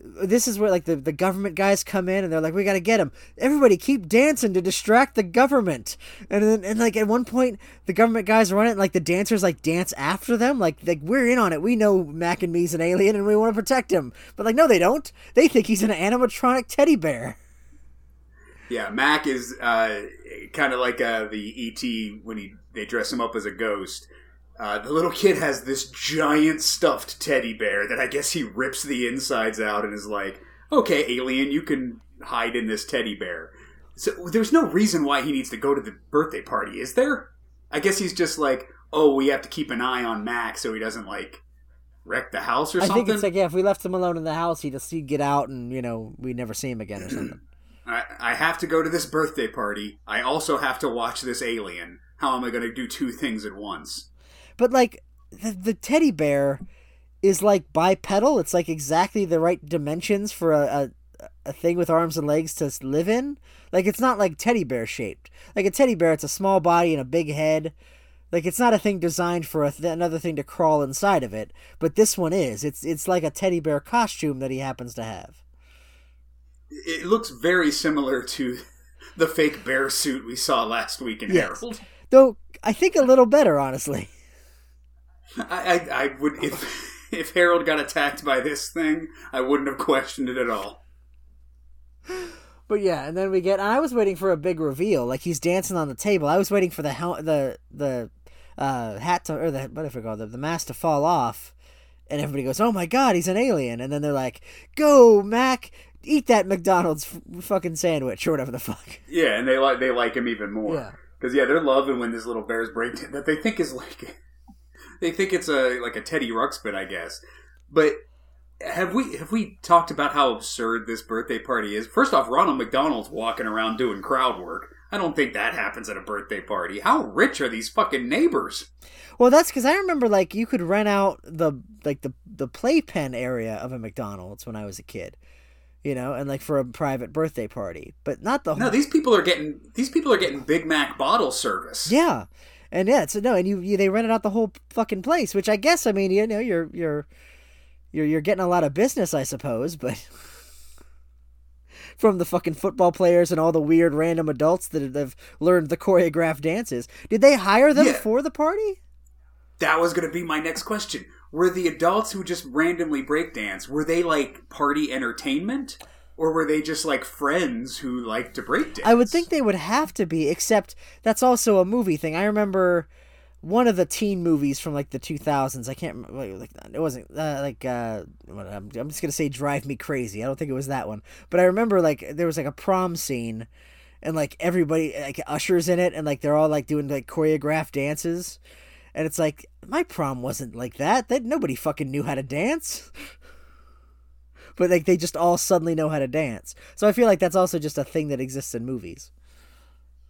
this is where like the, the government guys come in and they're like we got to get him everybody keep dancing to distract the government. And then and like at one point the government guys run it and like the dancers like dance after them. Like like we're in on it. We know mac and me's an alien and we want to protect him. But like no they don't. They think he's an animatronic teddy bear. Yeah, Mac is uh, kind of like uh, the ET when he they dress him up as a ghost. Uh, the little kid has this giant stuffed teddy bear that I guess he rips the insides out and is like, "Okay, alien, you can hide in this teddy bear." So there's no reason why he needs to go to the birthday party, is there? I guess he's just like, "Oh, we have to keep an eye on Mac so he doesn't like wreck the house or something. i think it's like yeah if we left him alone in the house he'd just he'd get out and you know we'd never see him again or something I, I have to go to this birthday party. I also have to watch this alien. How am I going to do two things at once? But like the, the teddy bear is like bipedal. It's like exactly the right dimensions for a, a a thing with arms and legs to live in. Like it's not like teddy bear shaped. Like a teddy bear, it's a small body and a big head. Like it's not a thing designed for a th- another thing to crawl inside of it. But this one is. It's it's like a teddy bear costume that he happens to have. It looks very similar to the fake bear suit we saw last week in Yes. Harold. Though I think a little better, honestly. I, I, I would if if Harold got attacked by this thing, I wouldn't have questioned it at all. But yeah, and then we get. I was waiting for a big reveal, like he's dancing on the table. I was waiting for the hel- the the uh, hat to or the what if I call it the mask to fall off, and everybody goes, "Oh my god, he's an alien!" And then they're like, "Go, Mac, eat that McDonald's f- fucking sandwich or whatever the fuck." Yeah, and they like they like him even more. Yeah. because yeah, they're loving when this little bear's break that they think is like they think it's a like a Teddy Ruxpin, I guess. But have we have we talked about how absurd this birthday party is? First off, Ronald McDonald's walking around doing crowd work. I don't think that happens at a birthday party. How rich are these fucking neighbors? Well, that's because I remember like you could rent out the like the the playpen area of a McDonald's when I was a kid, you know, and like for a private birthday party, but not the No, these people are getting these people are getting Big Mac bottle service. Yeah, and yeah, so no, and you, you they rented out the whole fucking place, which I guess I mean you know you're you're you're you're getting a lot of business, I suppose, but from the fucking football players and all the weird random adults that have learned the choreographed dances. Did they hire them Yeah. for the party? That was going to be my next question. Were the adults who just randomly breakdance, were they like party entertainment? Or were they just like friends who like to break dance? I would think they would have to be, except that's also a movie thing. I remember one of the teen movies from like the 2000s. I can't remember. Like, it wasn't uh, like, uh, I'm, I'm just to say Drive Me Crazy. I don't think it was that one. But I remember like there was like a prom scene and like everybody, like ushers in it, and like they're all like doing like choreographed dances. And it's like, my prom wasn't like that. That nobody fucking knew how to dance. but like they just all suddenly know how to dance. So I feel like that's also just a thing that exists in movies.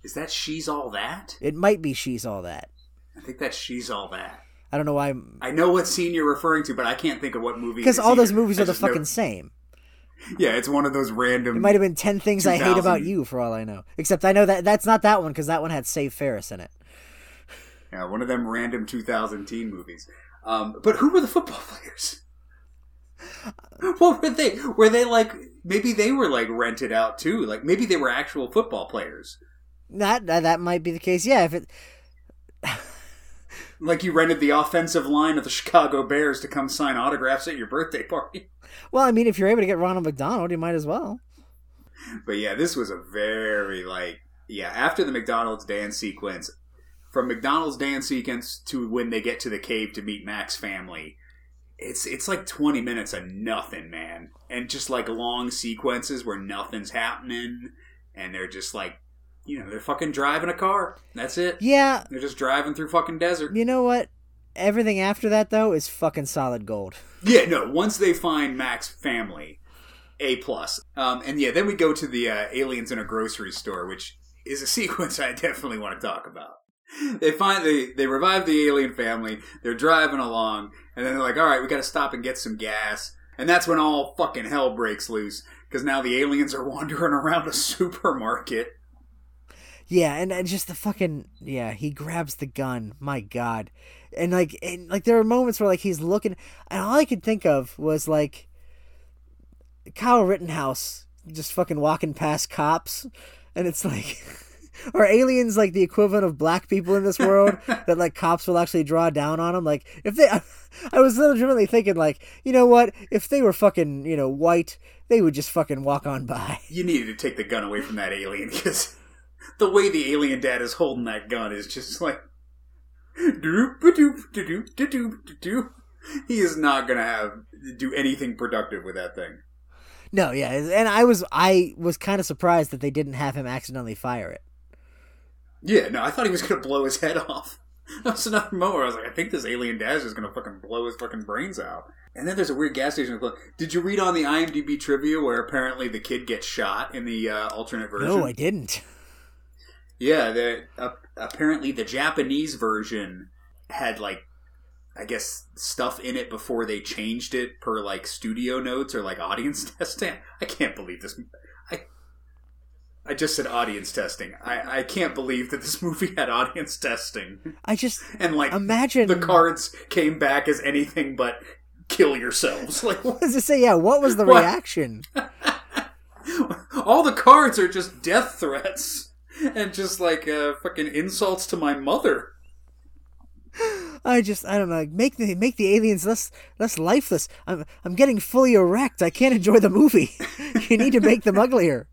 Is that She's All That? It might be she's all that. I think that She's All That. I don't know why. I know what scene you're referring to, but I can't think of what movie. Because all those movies I are the just know- fucking same. Yeah, it's one of those random. It might have been ten things I hate about you, for all I know. Except I know that that's not that one because that one had Save Ferris in it. Yeah, one of them random 2000 teen movies. Um, but who were the football players? What were they? Were they like maybe they were like rented out too? Like maybe they were actual football players. That that, that might be the case. Yeah, if it. Like you rented the offensive line of the Chicago Bears to come sign autographs at your birthday party. Well, I mean, if you're able to get Ronald McDonald, you might as well. But yeah, this was a very like yeah. After the McDonald's dance sequence, from McDonald's dance sequence to when they get to the cave to meet Mac's family, it's it's like twenty minutes of nothing, man, and just like long sequences where nothing's happening, and they're just like, you know, they're fucking driving a car. That's it. Yeah, They're just driving through fucking desert. you know what? Everything after that though is fucking solid gold. Yeah, no. Once they find Mac's family, a plus. Um, and yeah, then we go to the uh, aliens in a grocery store, which is a sequence I definitely want to talk about. They find they they revive the alien family. They're driving along, and then they're like, "All right, we got to stop and get some gas." And that's when all fucking hell breaks loose because now the aliens are wandering around a supermarket. Yeah, and, and just the fucking yeah, he grabs the gun. My God, and like and like there are moments where like he's looking, and all I could think of was like Kyle Rittenhouse just fucking walking past cops, and it's like. Are aliens like the equivalent of black people in this world that like cops will actually draw down on them? Like if they, I was legitimately thinking like, you know what? If they were fucking you know white, they would just fucking walk on by. You needed to take the gun away from that alien because the way the alien dad is holding that gun is just like. doop, doop, doop, doop, doop, doop. He is not gonna have do anything productive with that thing. No, yeah, and I was I was kind of surprised that they didn't have him accidentally fire it. Yeah, no, I thought he was gonna blow his head off. That was another moment where I was like, I think this alien dad is gonna fucking blow his fucking brains out. And then there's a weird gas station. Did you read on the IMDb trivia where apparently the kid gets shot in the uh, alternate version? No, I didn't. Yeah, the, uh, apparently the Japanese version had like, I guess stuff in it before they changed it per like studio notes or like audience testing. I can't believe this. I just said audience testing. I I can't believe that this movie had audience testing I just and like imagine the cards came back as anything but kill yourselves. Like what? As it say, yeah, what was the What? reaction? all the cards are just death threats and just like uh, fucking insults to my mother. I just I don't know. Like, make the make the aliens less less lifeless. I'm I'm getting fully erect. I can't enjoy the movie. you need to make them uglier.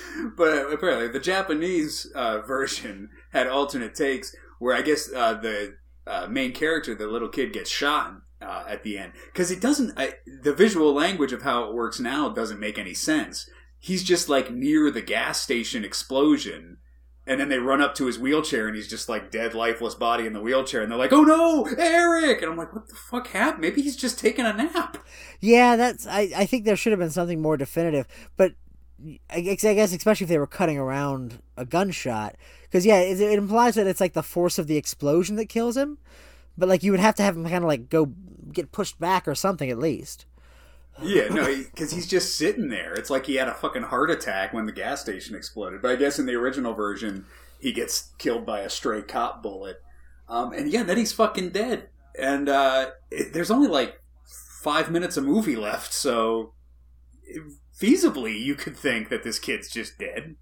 But apparently, the Japanese uh, version had alternate takes where I guess uh, the uh, main character, the little kid, gets shot uh, at the end because it doesn't. I, the visual language of how it works now doesn't make any sense. He's just like near the gas station explosion. And then they run up to his wheelchair, and he's just like dead, lifeless body in the wheelchair. And they're like, "Oh no, Eric!" And I'm like, "What the fuck happened? Maybe he's just taking a nap." Yeah, that's. I, I think there should have been something more definitive. But I guess, especially if they were cutting around a gunshot, because yeah, it, it implies that it's like the force of the explosion that kills him. But like you would have to have him kind of like go get pushed back or something at least. Yeah, no, because he's just sitting there. It's like he had a fucking heart attack when the gas station exploded. But I guess in the original version, he gets killed by a stray cop bullet. Um, and yeah, then he's fucking dead. And uh, it, there's only like five minutes of movie left, so feasibly you could think that this kid's just dead.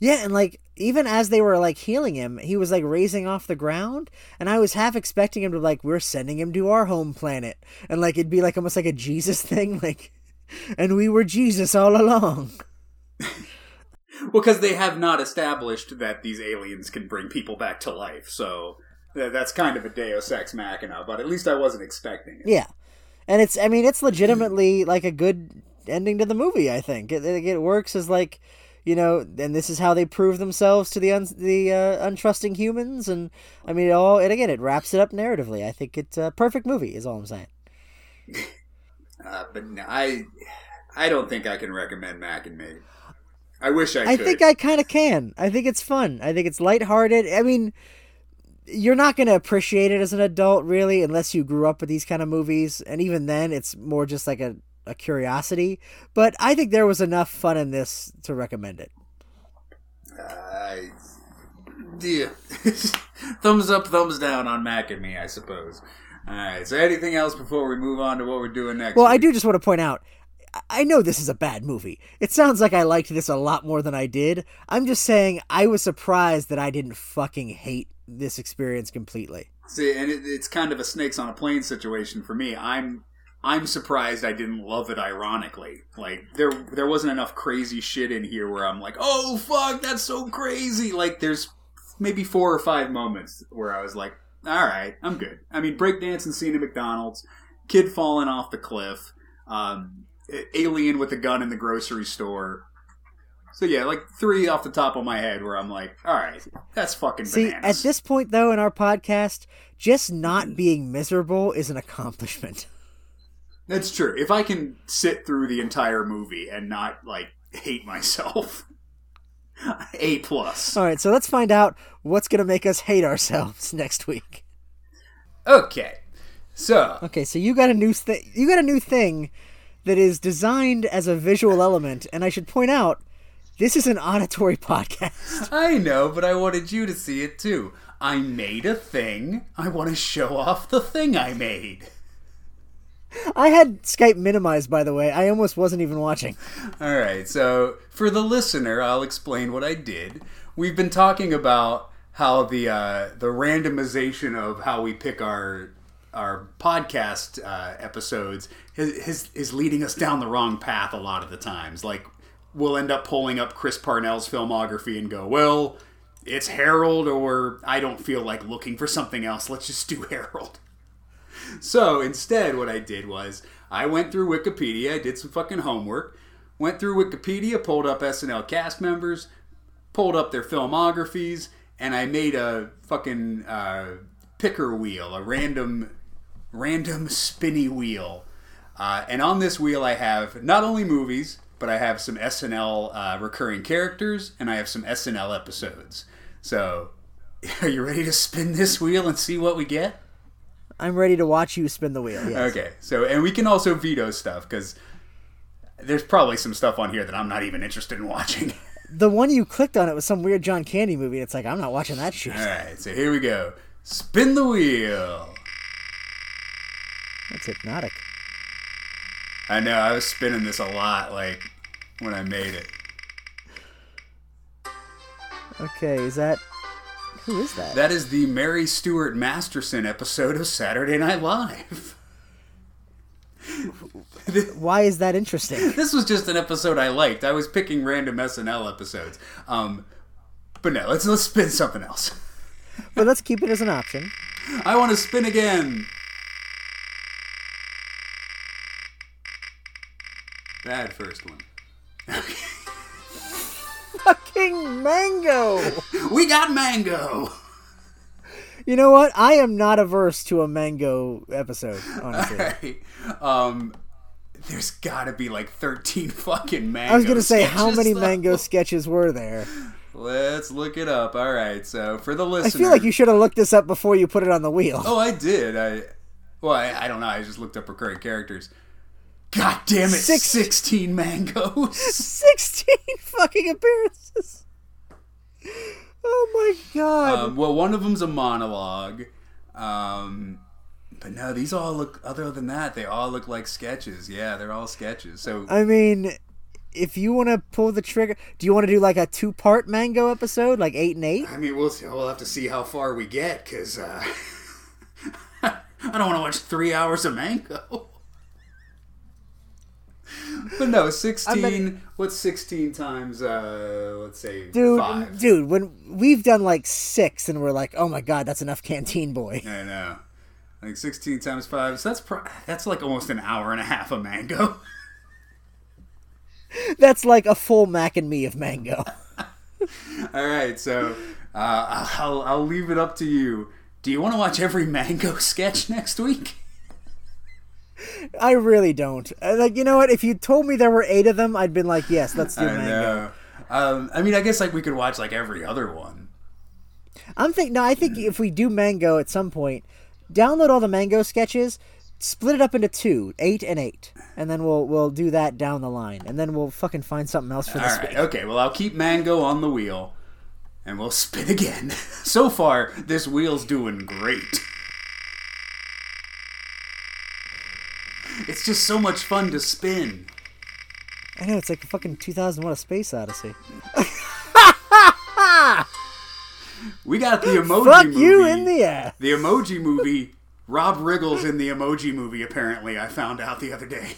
Yeah, and like even as they were like healing him, he was like raising off the ground, and I was half expecting him to like we're sending him to our home planet, and like it'd be like almost like a Jesus thing, like, and we were Jesus all along. Well, because they have not established that these aliens can bring people back to life, so that's kind of a Deus Ex Machina. But at least I wasn't expecting it. Yeah, and it's I mean it's legitimately like a good ending to the movie. I think it it, it works as like you know, and this is how they prove themselves to the un- the uh, untrusting humans, and I mean it all and again it wraps it up narratively. I think it's a perfect movie. Is all I'm saying. Uh, but no, I, I don't think I can recommend Mac and Me. I wish I. Could I could. think I kind of can. I think it's fun. I think it's lighthearted. I mean, you're not going to appreciate it as an adult, really, unless you grew up with these kind of movies. And even then, it's more just like a, a curiosity. But I think there was enough fun in this to recommend it. Uh, I, yeah. thumbs up, thumbs down on Mac and Me, I suppose. All right. So, anything else before we move on to what we're doing next? Well, I do just want to point out. I- I know this is a bad movie. It sounds like I liked this a lot more than I did. I'm just saying I was surprised that I didn't fucking hate this experience completely. See, and it, it's kind of a snakes on a plane situation for me. I'm I'm surprised I didn't love it. Ironically, like there there wasn't enough crazy shit in here where I'm like, oh fuck, that's so crazy. Like there's maybe four or five moments where I was like, all right, I'm good. I mean, breakdancing scene at McDonald's, kid falling off the cliff, um, alien with a gun in the grocery store. So yeah, like three off the top of my head where I'm like, all right, that's fucking See, bananas. at this point though in our podcast, just not being miserable is an accomplishment. That's true. If I can sit through the entire movie and not like hate myself, a plus. All right, so let's find out what's going to make us hate ourselves next week. Okay, so Okay, so you got a new thing. You got a new thing that is designed as a visual element, and I should point out, this is an auditory podcast. I know, but I wanted you to see it too. I made a thing. I want to show off the thing I made. I had Skype minimized, by the way. I almost wasn't even watching. All right, so for the listener, I'll explain what I did. We've been talking about how the uh, the randomization of how we pick our our podcast uh, episodes is, is is leading us down the wrong path a lot of the times. Like we'll end up pulling up Chris Parnell's filmography and go, well, it's Harold, or I don't feel like looking for something else. Let's just do Harold. So instead, what I did was I went through Wikipedia, I did some fucking homework, went through Wikipedia, pulled up SNL cast members, pulled up their filmographies, and I made a fucking uh, picker wheel, a random, random spinny wheel. Uh, and on this wheel, I have not only movies, but I have some SNL uh, recurring characters, and I have some SNL episodes. So, are you ready to spin this wheel and see what we get? I'm ready to watch you spin the wheel. Yes. Okay, so and we can also veto stuff because there's probably some stuff on here that I'm not even interested in watching. The one you clicked on it was some weird John Candy movie. It's like I'm not watching that shit. All right, so here we go. Spin the wheel. That's hypnotic. I know I was spinning this a lot, like when I made it. Okay, is that who is that? That is the Mary Stuart Masterson episode of Saturday Night Live. Why is that interesting? this was just an episode I liked. I was picking random SNL episodes. Um, but no, let's let's spin something else. but let's keep it as an option. I want to spin again. Bad first one. Fucking mango. We got mango. You know what? I am not averse to a mango episode. Honestly, Right. Um, there's got to be like 13 fucking mango. I was gonna say how many though. mango sketches were there? Let's look it up. All right. So for the listeners I feel like you should have looked this up before you put it on the wheel. Oh, I did. I well, I, I don't know. I just looked up recurring characters. God damn it! Six- 16 mangoes. Sixteen fucking appearances. Oh my god! Um, well, one of them's a monologue. Um, but no, these all look. Other than that, they all look like sketches. Yeah, they're all sketches. So I mean, if you want to pull the trigger, do you want to do like a two part Mango episode, like eight and eight? I mean, we'll see, we'll have to see how far we get because uh, I don't want to watch three hours of Mango. but no, sixteen. what's sixteen times? Uh, let's say Dude, five. dude, when we've done like six, and we're like, oh my god, that's enough Canteen Boy. I know. Like sixteen times five. So that's pro- that's like almost an hour and a half of Mango. That's like a full Mac and me of Mango. All right, so uh, I'll I'll leave it up to you. Do you want to watch every Mango sketch next week? I really don't. Uh, Like, you know what? If you told me there were eight of them, I'd been like, yes, let's do I Mango. know. Um, I mean, I guess like we could watch like every other one. I'm thinking. no, I think if we do Mango at some point, download all the Mango sketches, split it up into two, eight and eight, and then we'll we'll do that down the line, and then we'll fucking find something else for All this right, week. okay. Well, I'll keep Mango on the wheel, and we'll spin again. so far, this wheel's doing great. It's just so much fun to spin. I know it's like a fucking 2001: A Space Odyssey. We got the emoji Fuck movie. you in the ass. The emoji movie. Rob Riggle's in the emoji movie. Apparently, I found out the other day.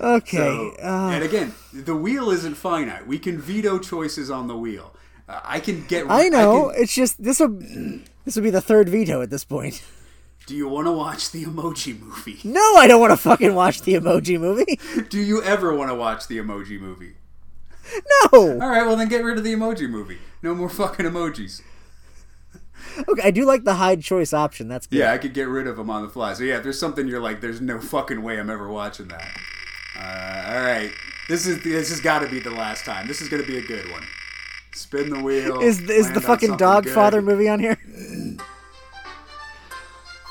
Okay. So, uh, and again, the wheel isn't finite. We can veto choices on the wheel. Uh, I can get. I know. can- it's just this will this will be the third veto at this point. Do you want to watch the emoji movie? No, I don't want to fucking watch the Emoji Movie. Do you ever want to watch the emoji movie? No. All right, well then get rid of the emoji movie. No more fucking emojis. Okay, I do like the hide choice option. That's good. Yeah, I could get rid of them on the fly. So yeah, if there's something you're like, there's no fucking way I'm ever watching that. Uh, all right, this is this has got to be the last time. This is gonna be a good one. Spin the wheel. Is is the fucking something dog good. father movie on here?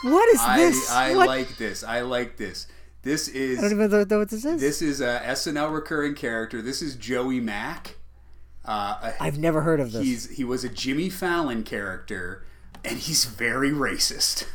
What is I this? I what? like this. I like this. This is I don't even know what this is. this is a SNL recurring character. This is Joey Mack. Uh, I've never heard of this. he's he was a Jimmy Fallon character, and he's very racist,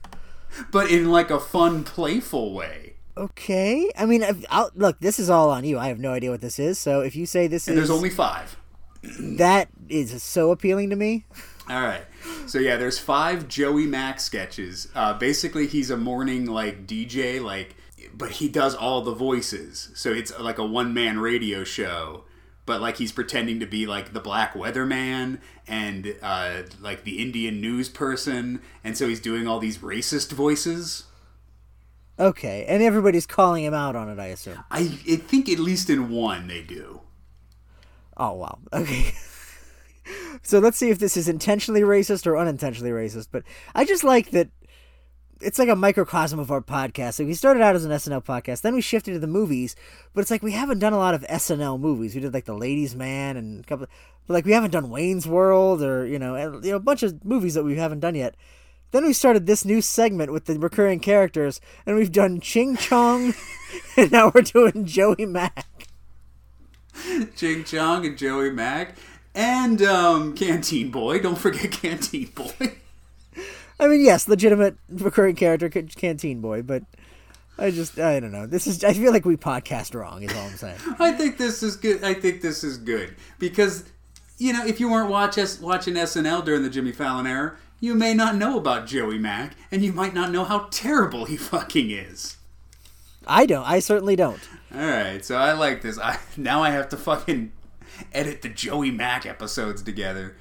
but in like a fun, playful way. Okay. I mean, I'll, look, this is all on you. I have no idea what this is. So if you say this And is there's only five. that is so appealing to me. All right. So yeah, there's five Joey Mack sketches. Uh, basically, he's a morning like DJ, like, but he does all the voices. So it's like a one man radio show. But like he's pretending to be like the black weatherman and uh, like the Indian news person, and so he's doing all these racist voices. Okay, and everybody's calling him out on it. I assume. I, I think at least in one they do. Oh wow. Okay. so let's see if this is intentionally racist or unintentionally racist. But I just like that it's like a microcosm of our podcast. Like we started out as an SNL podcast, then we shifted to the movies, but it's like we haven't done a lot of SNL movies. We did like The Ladies Man and a couple, but like we haven't done Wayne's World or you know, you know, a bunch of movies that we haven't done yet. Then we started this new segment with the recurring characters, and we've done Ching Chong, and now we're doing Joey Mack. Ching Chong and Joey Mack and um, Canteen Boy. Don't forget Canteen Boy. I mean, yes, legitimate recurring character, Canteen Boy, but I just, I don't know. This is, I feel like we podcast wrong, is all I'm saying. I think this is good. I think this is good because you know if you weren't watch watching SNL during the Jimmy Fallon era, you may not know about Joey Mack, and you might not know how terrible he fucking is. I don't. I certainly don't. All right, so I like this. I now I have to fucking edit the Joey Mack episodes together.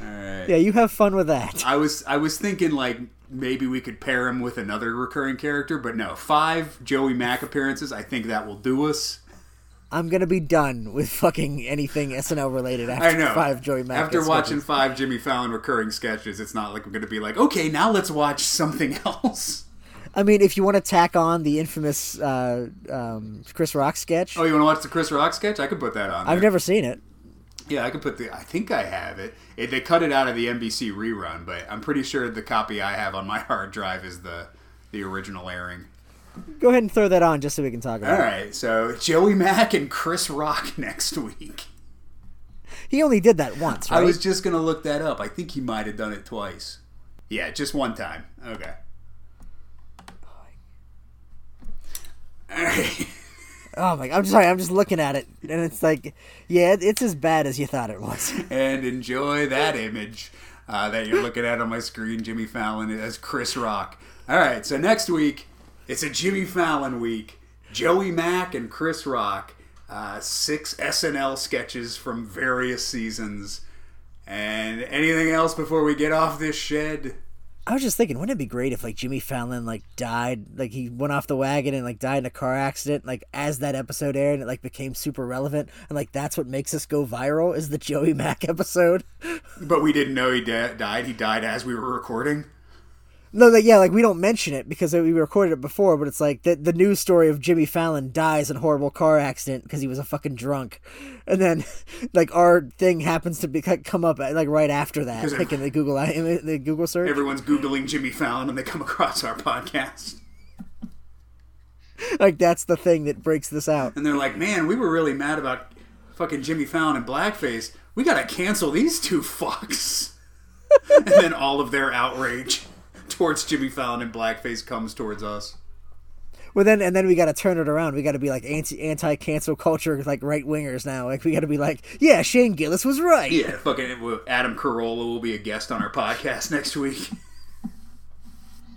All right. Yeah, you have fun with that. I was I was thinking like maybe we could pair him with another recurring character, but no, five Joey Mack appearances. I think that will do us. I'm gonna be done with fucking anything SNL related after I know. five Joey Mack. After sketches. watching five Jimmy Fallon recurring sketches, it's not like we're going to be like, okay, now let's watch something else. I mean, if you want to tack on the infamous uh, um, Chris Rock sketch, Oh, you want to watch the Chris Rock sketch? I could put that on. I've never seen it. Yeah, I could put the. I think I have it. it. They cut it out of the NBC rerun, but I'm pretty sure the copy I have on my hard drive is the the original airing. Go ahead and throw that on just so we can talk about All it. right, so Joey Mack and Chris Rock next week. He only did that once, right? I was just gonna look that up. I think he might have done it twice. Yeah, just one time. Okay. All right. Oh my! I'm sorry. I'm just looking at it, and it's like, yeah, it's as bad as you thought it was. and enjoy that image uh, that you're looking at on my screen. Jimmy Fallon as Chris Rock. All right, so next week it's a Jimmy Fallon week. Joey Mack and Chris Rock. Uh, six SNL sketches from various seasons. And anything else before we get off this shed? I was just thinking, wouldn't it be great if like Jimmy Fallon like died, like he went off the wagon and like died in a car accident, like as that episode aired, and it like became super relevant, and like that's what makes us go viral is the Joey Mack episode. But we didn't know he da- died. He died as we were recording. No, like yeah, like we don't mention it because we recorded it before, but it's like the the news story of Jimmy Fallon dies in a horrible car accident because he was a fucking drunk, and then like our thing happens to be come up uh, like right after that, like in the Google the Google search. Everyone's Googling Jimmy Fallon and they come across our podcast. like that's the thing that breaks this out. And they're like, man, we were really mad about fucking Jimmy Fallon and blackface. We gotta cancel these two fucks. and then all of their outrage towards Jimmy Fallon and blackface comes towards us. Well, then and then we got to turn it around. We got to be like anti anti cancel culture, like right wingers now. Like we got to be like, yeah, Shane Gillis was right. Yeah, fucking Adam Carolla will be a guest on our podcast next week.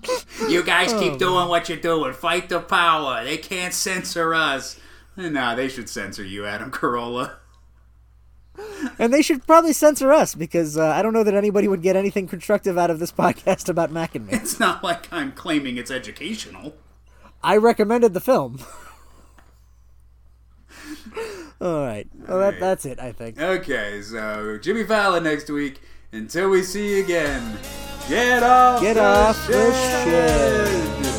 you guys keep oh, doing what you're doing. Fight the power. They can't censor us. Nah, they should censor you, Adam Carolla. And they should probably censor us because uh, I don't know that anybody would get anything constructive out of this podcast about Mac and me. It's not like I'm claiming it's educational. I recommended the film. All right. Well, that, that's it, I think. Okay, so Jimmy Fallon next week. Until we see you again, get off, Get the off the shed. shed.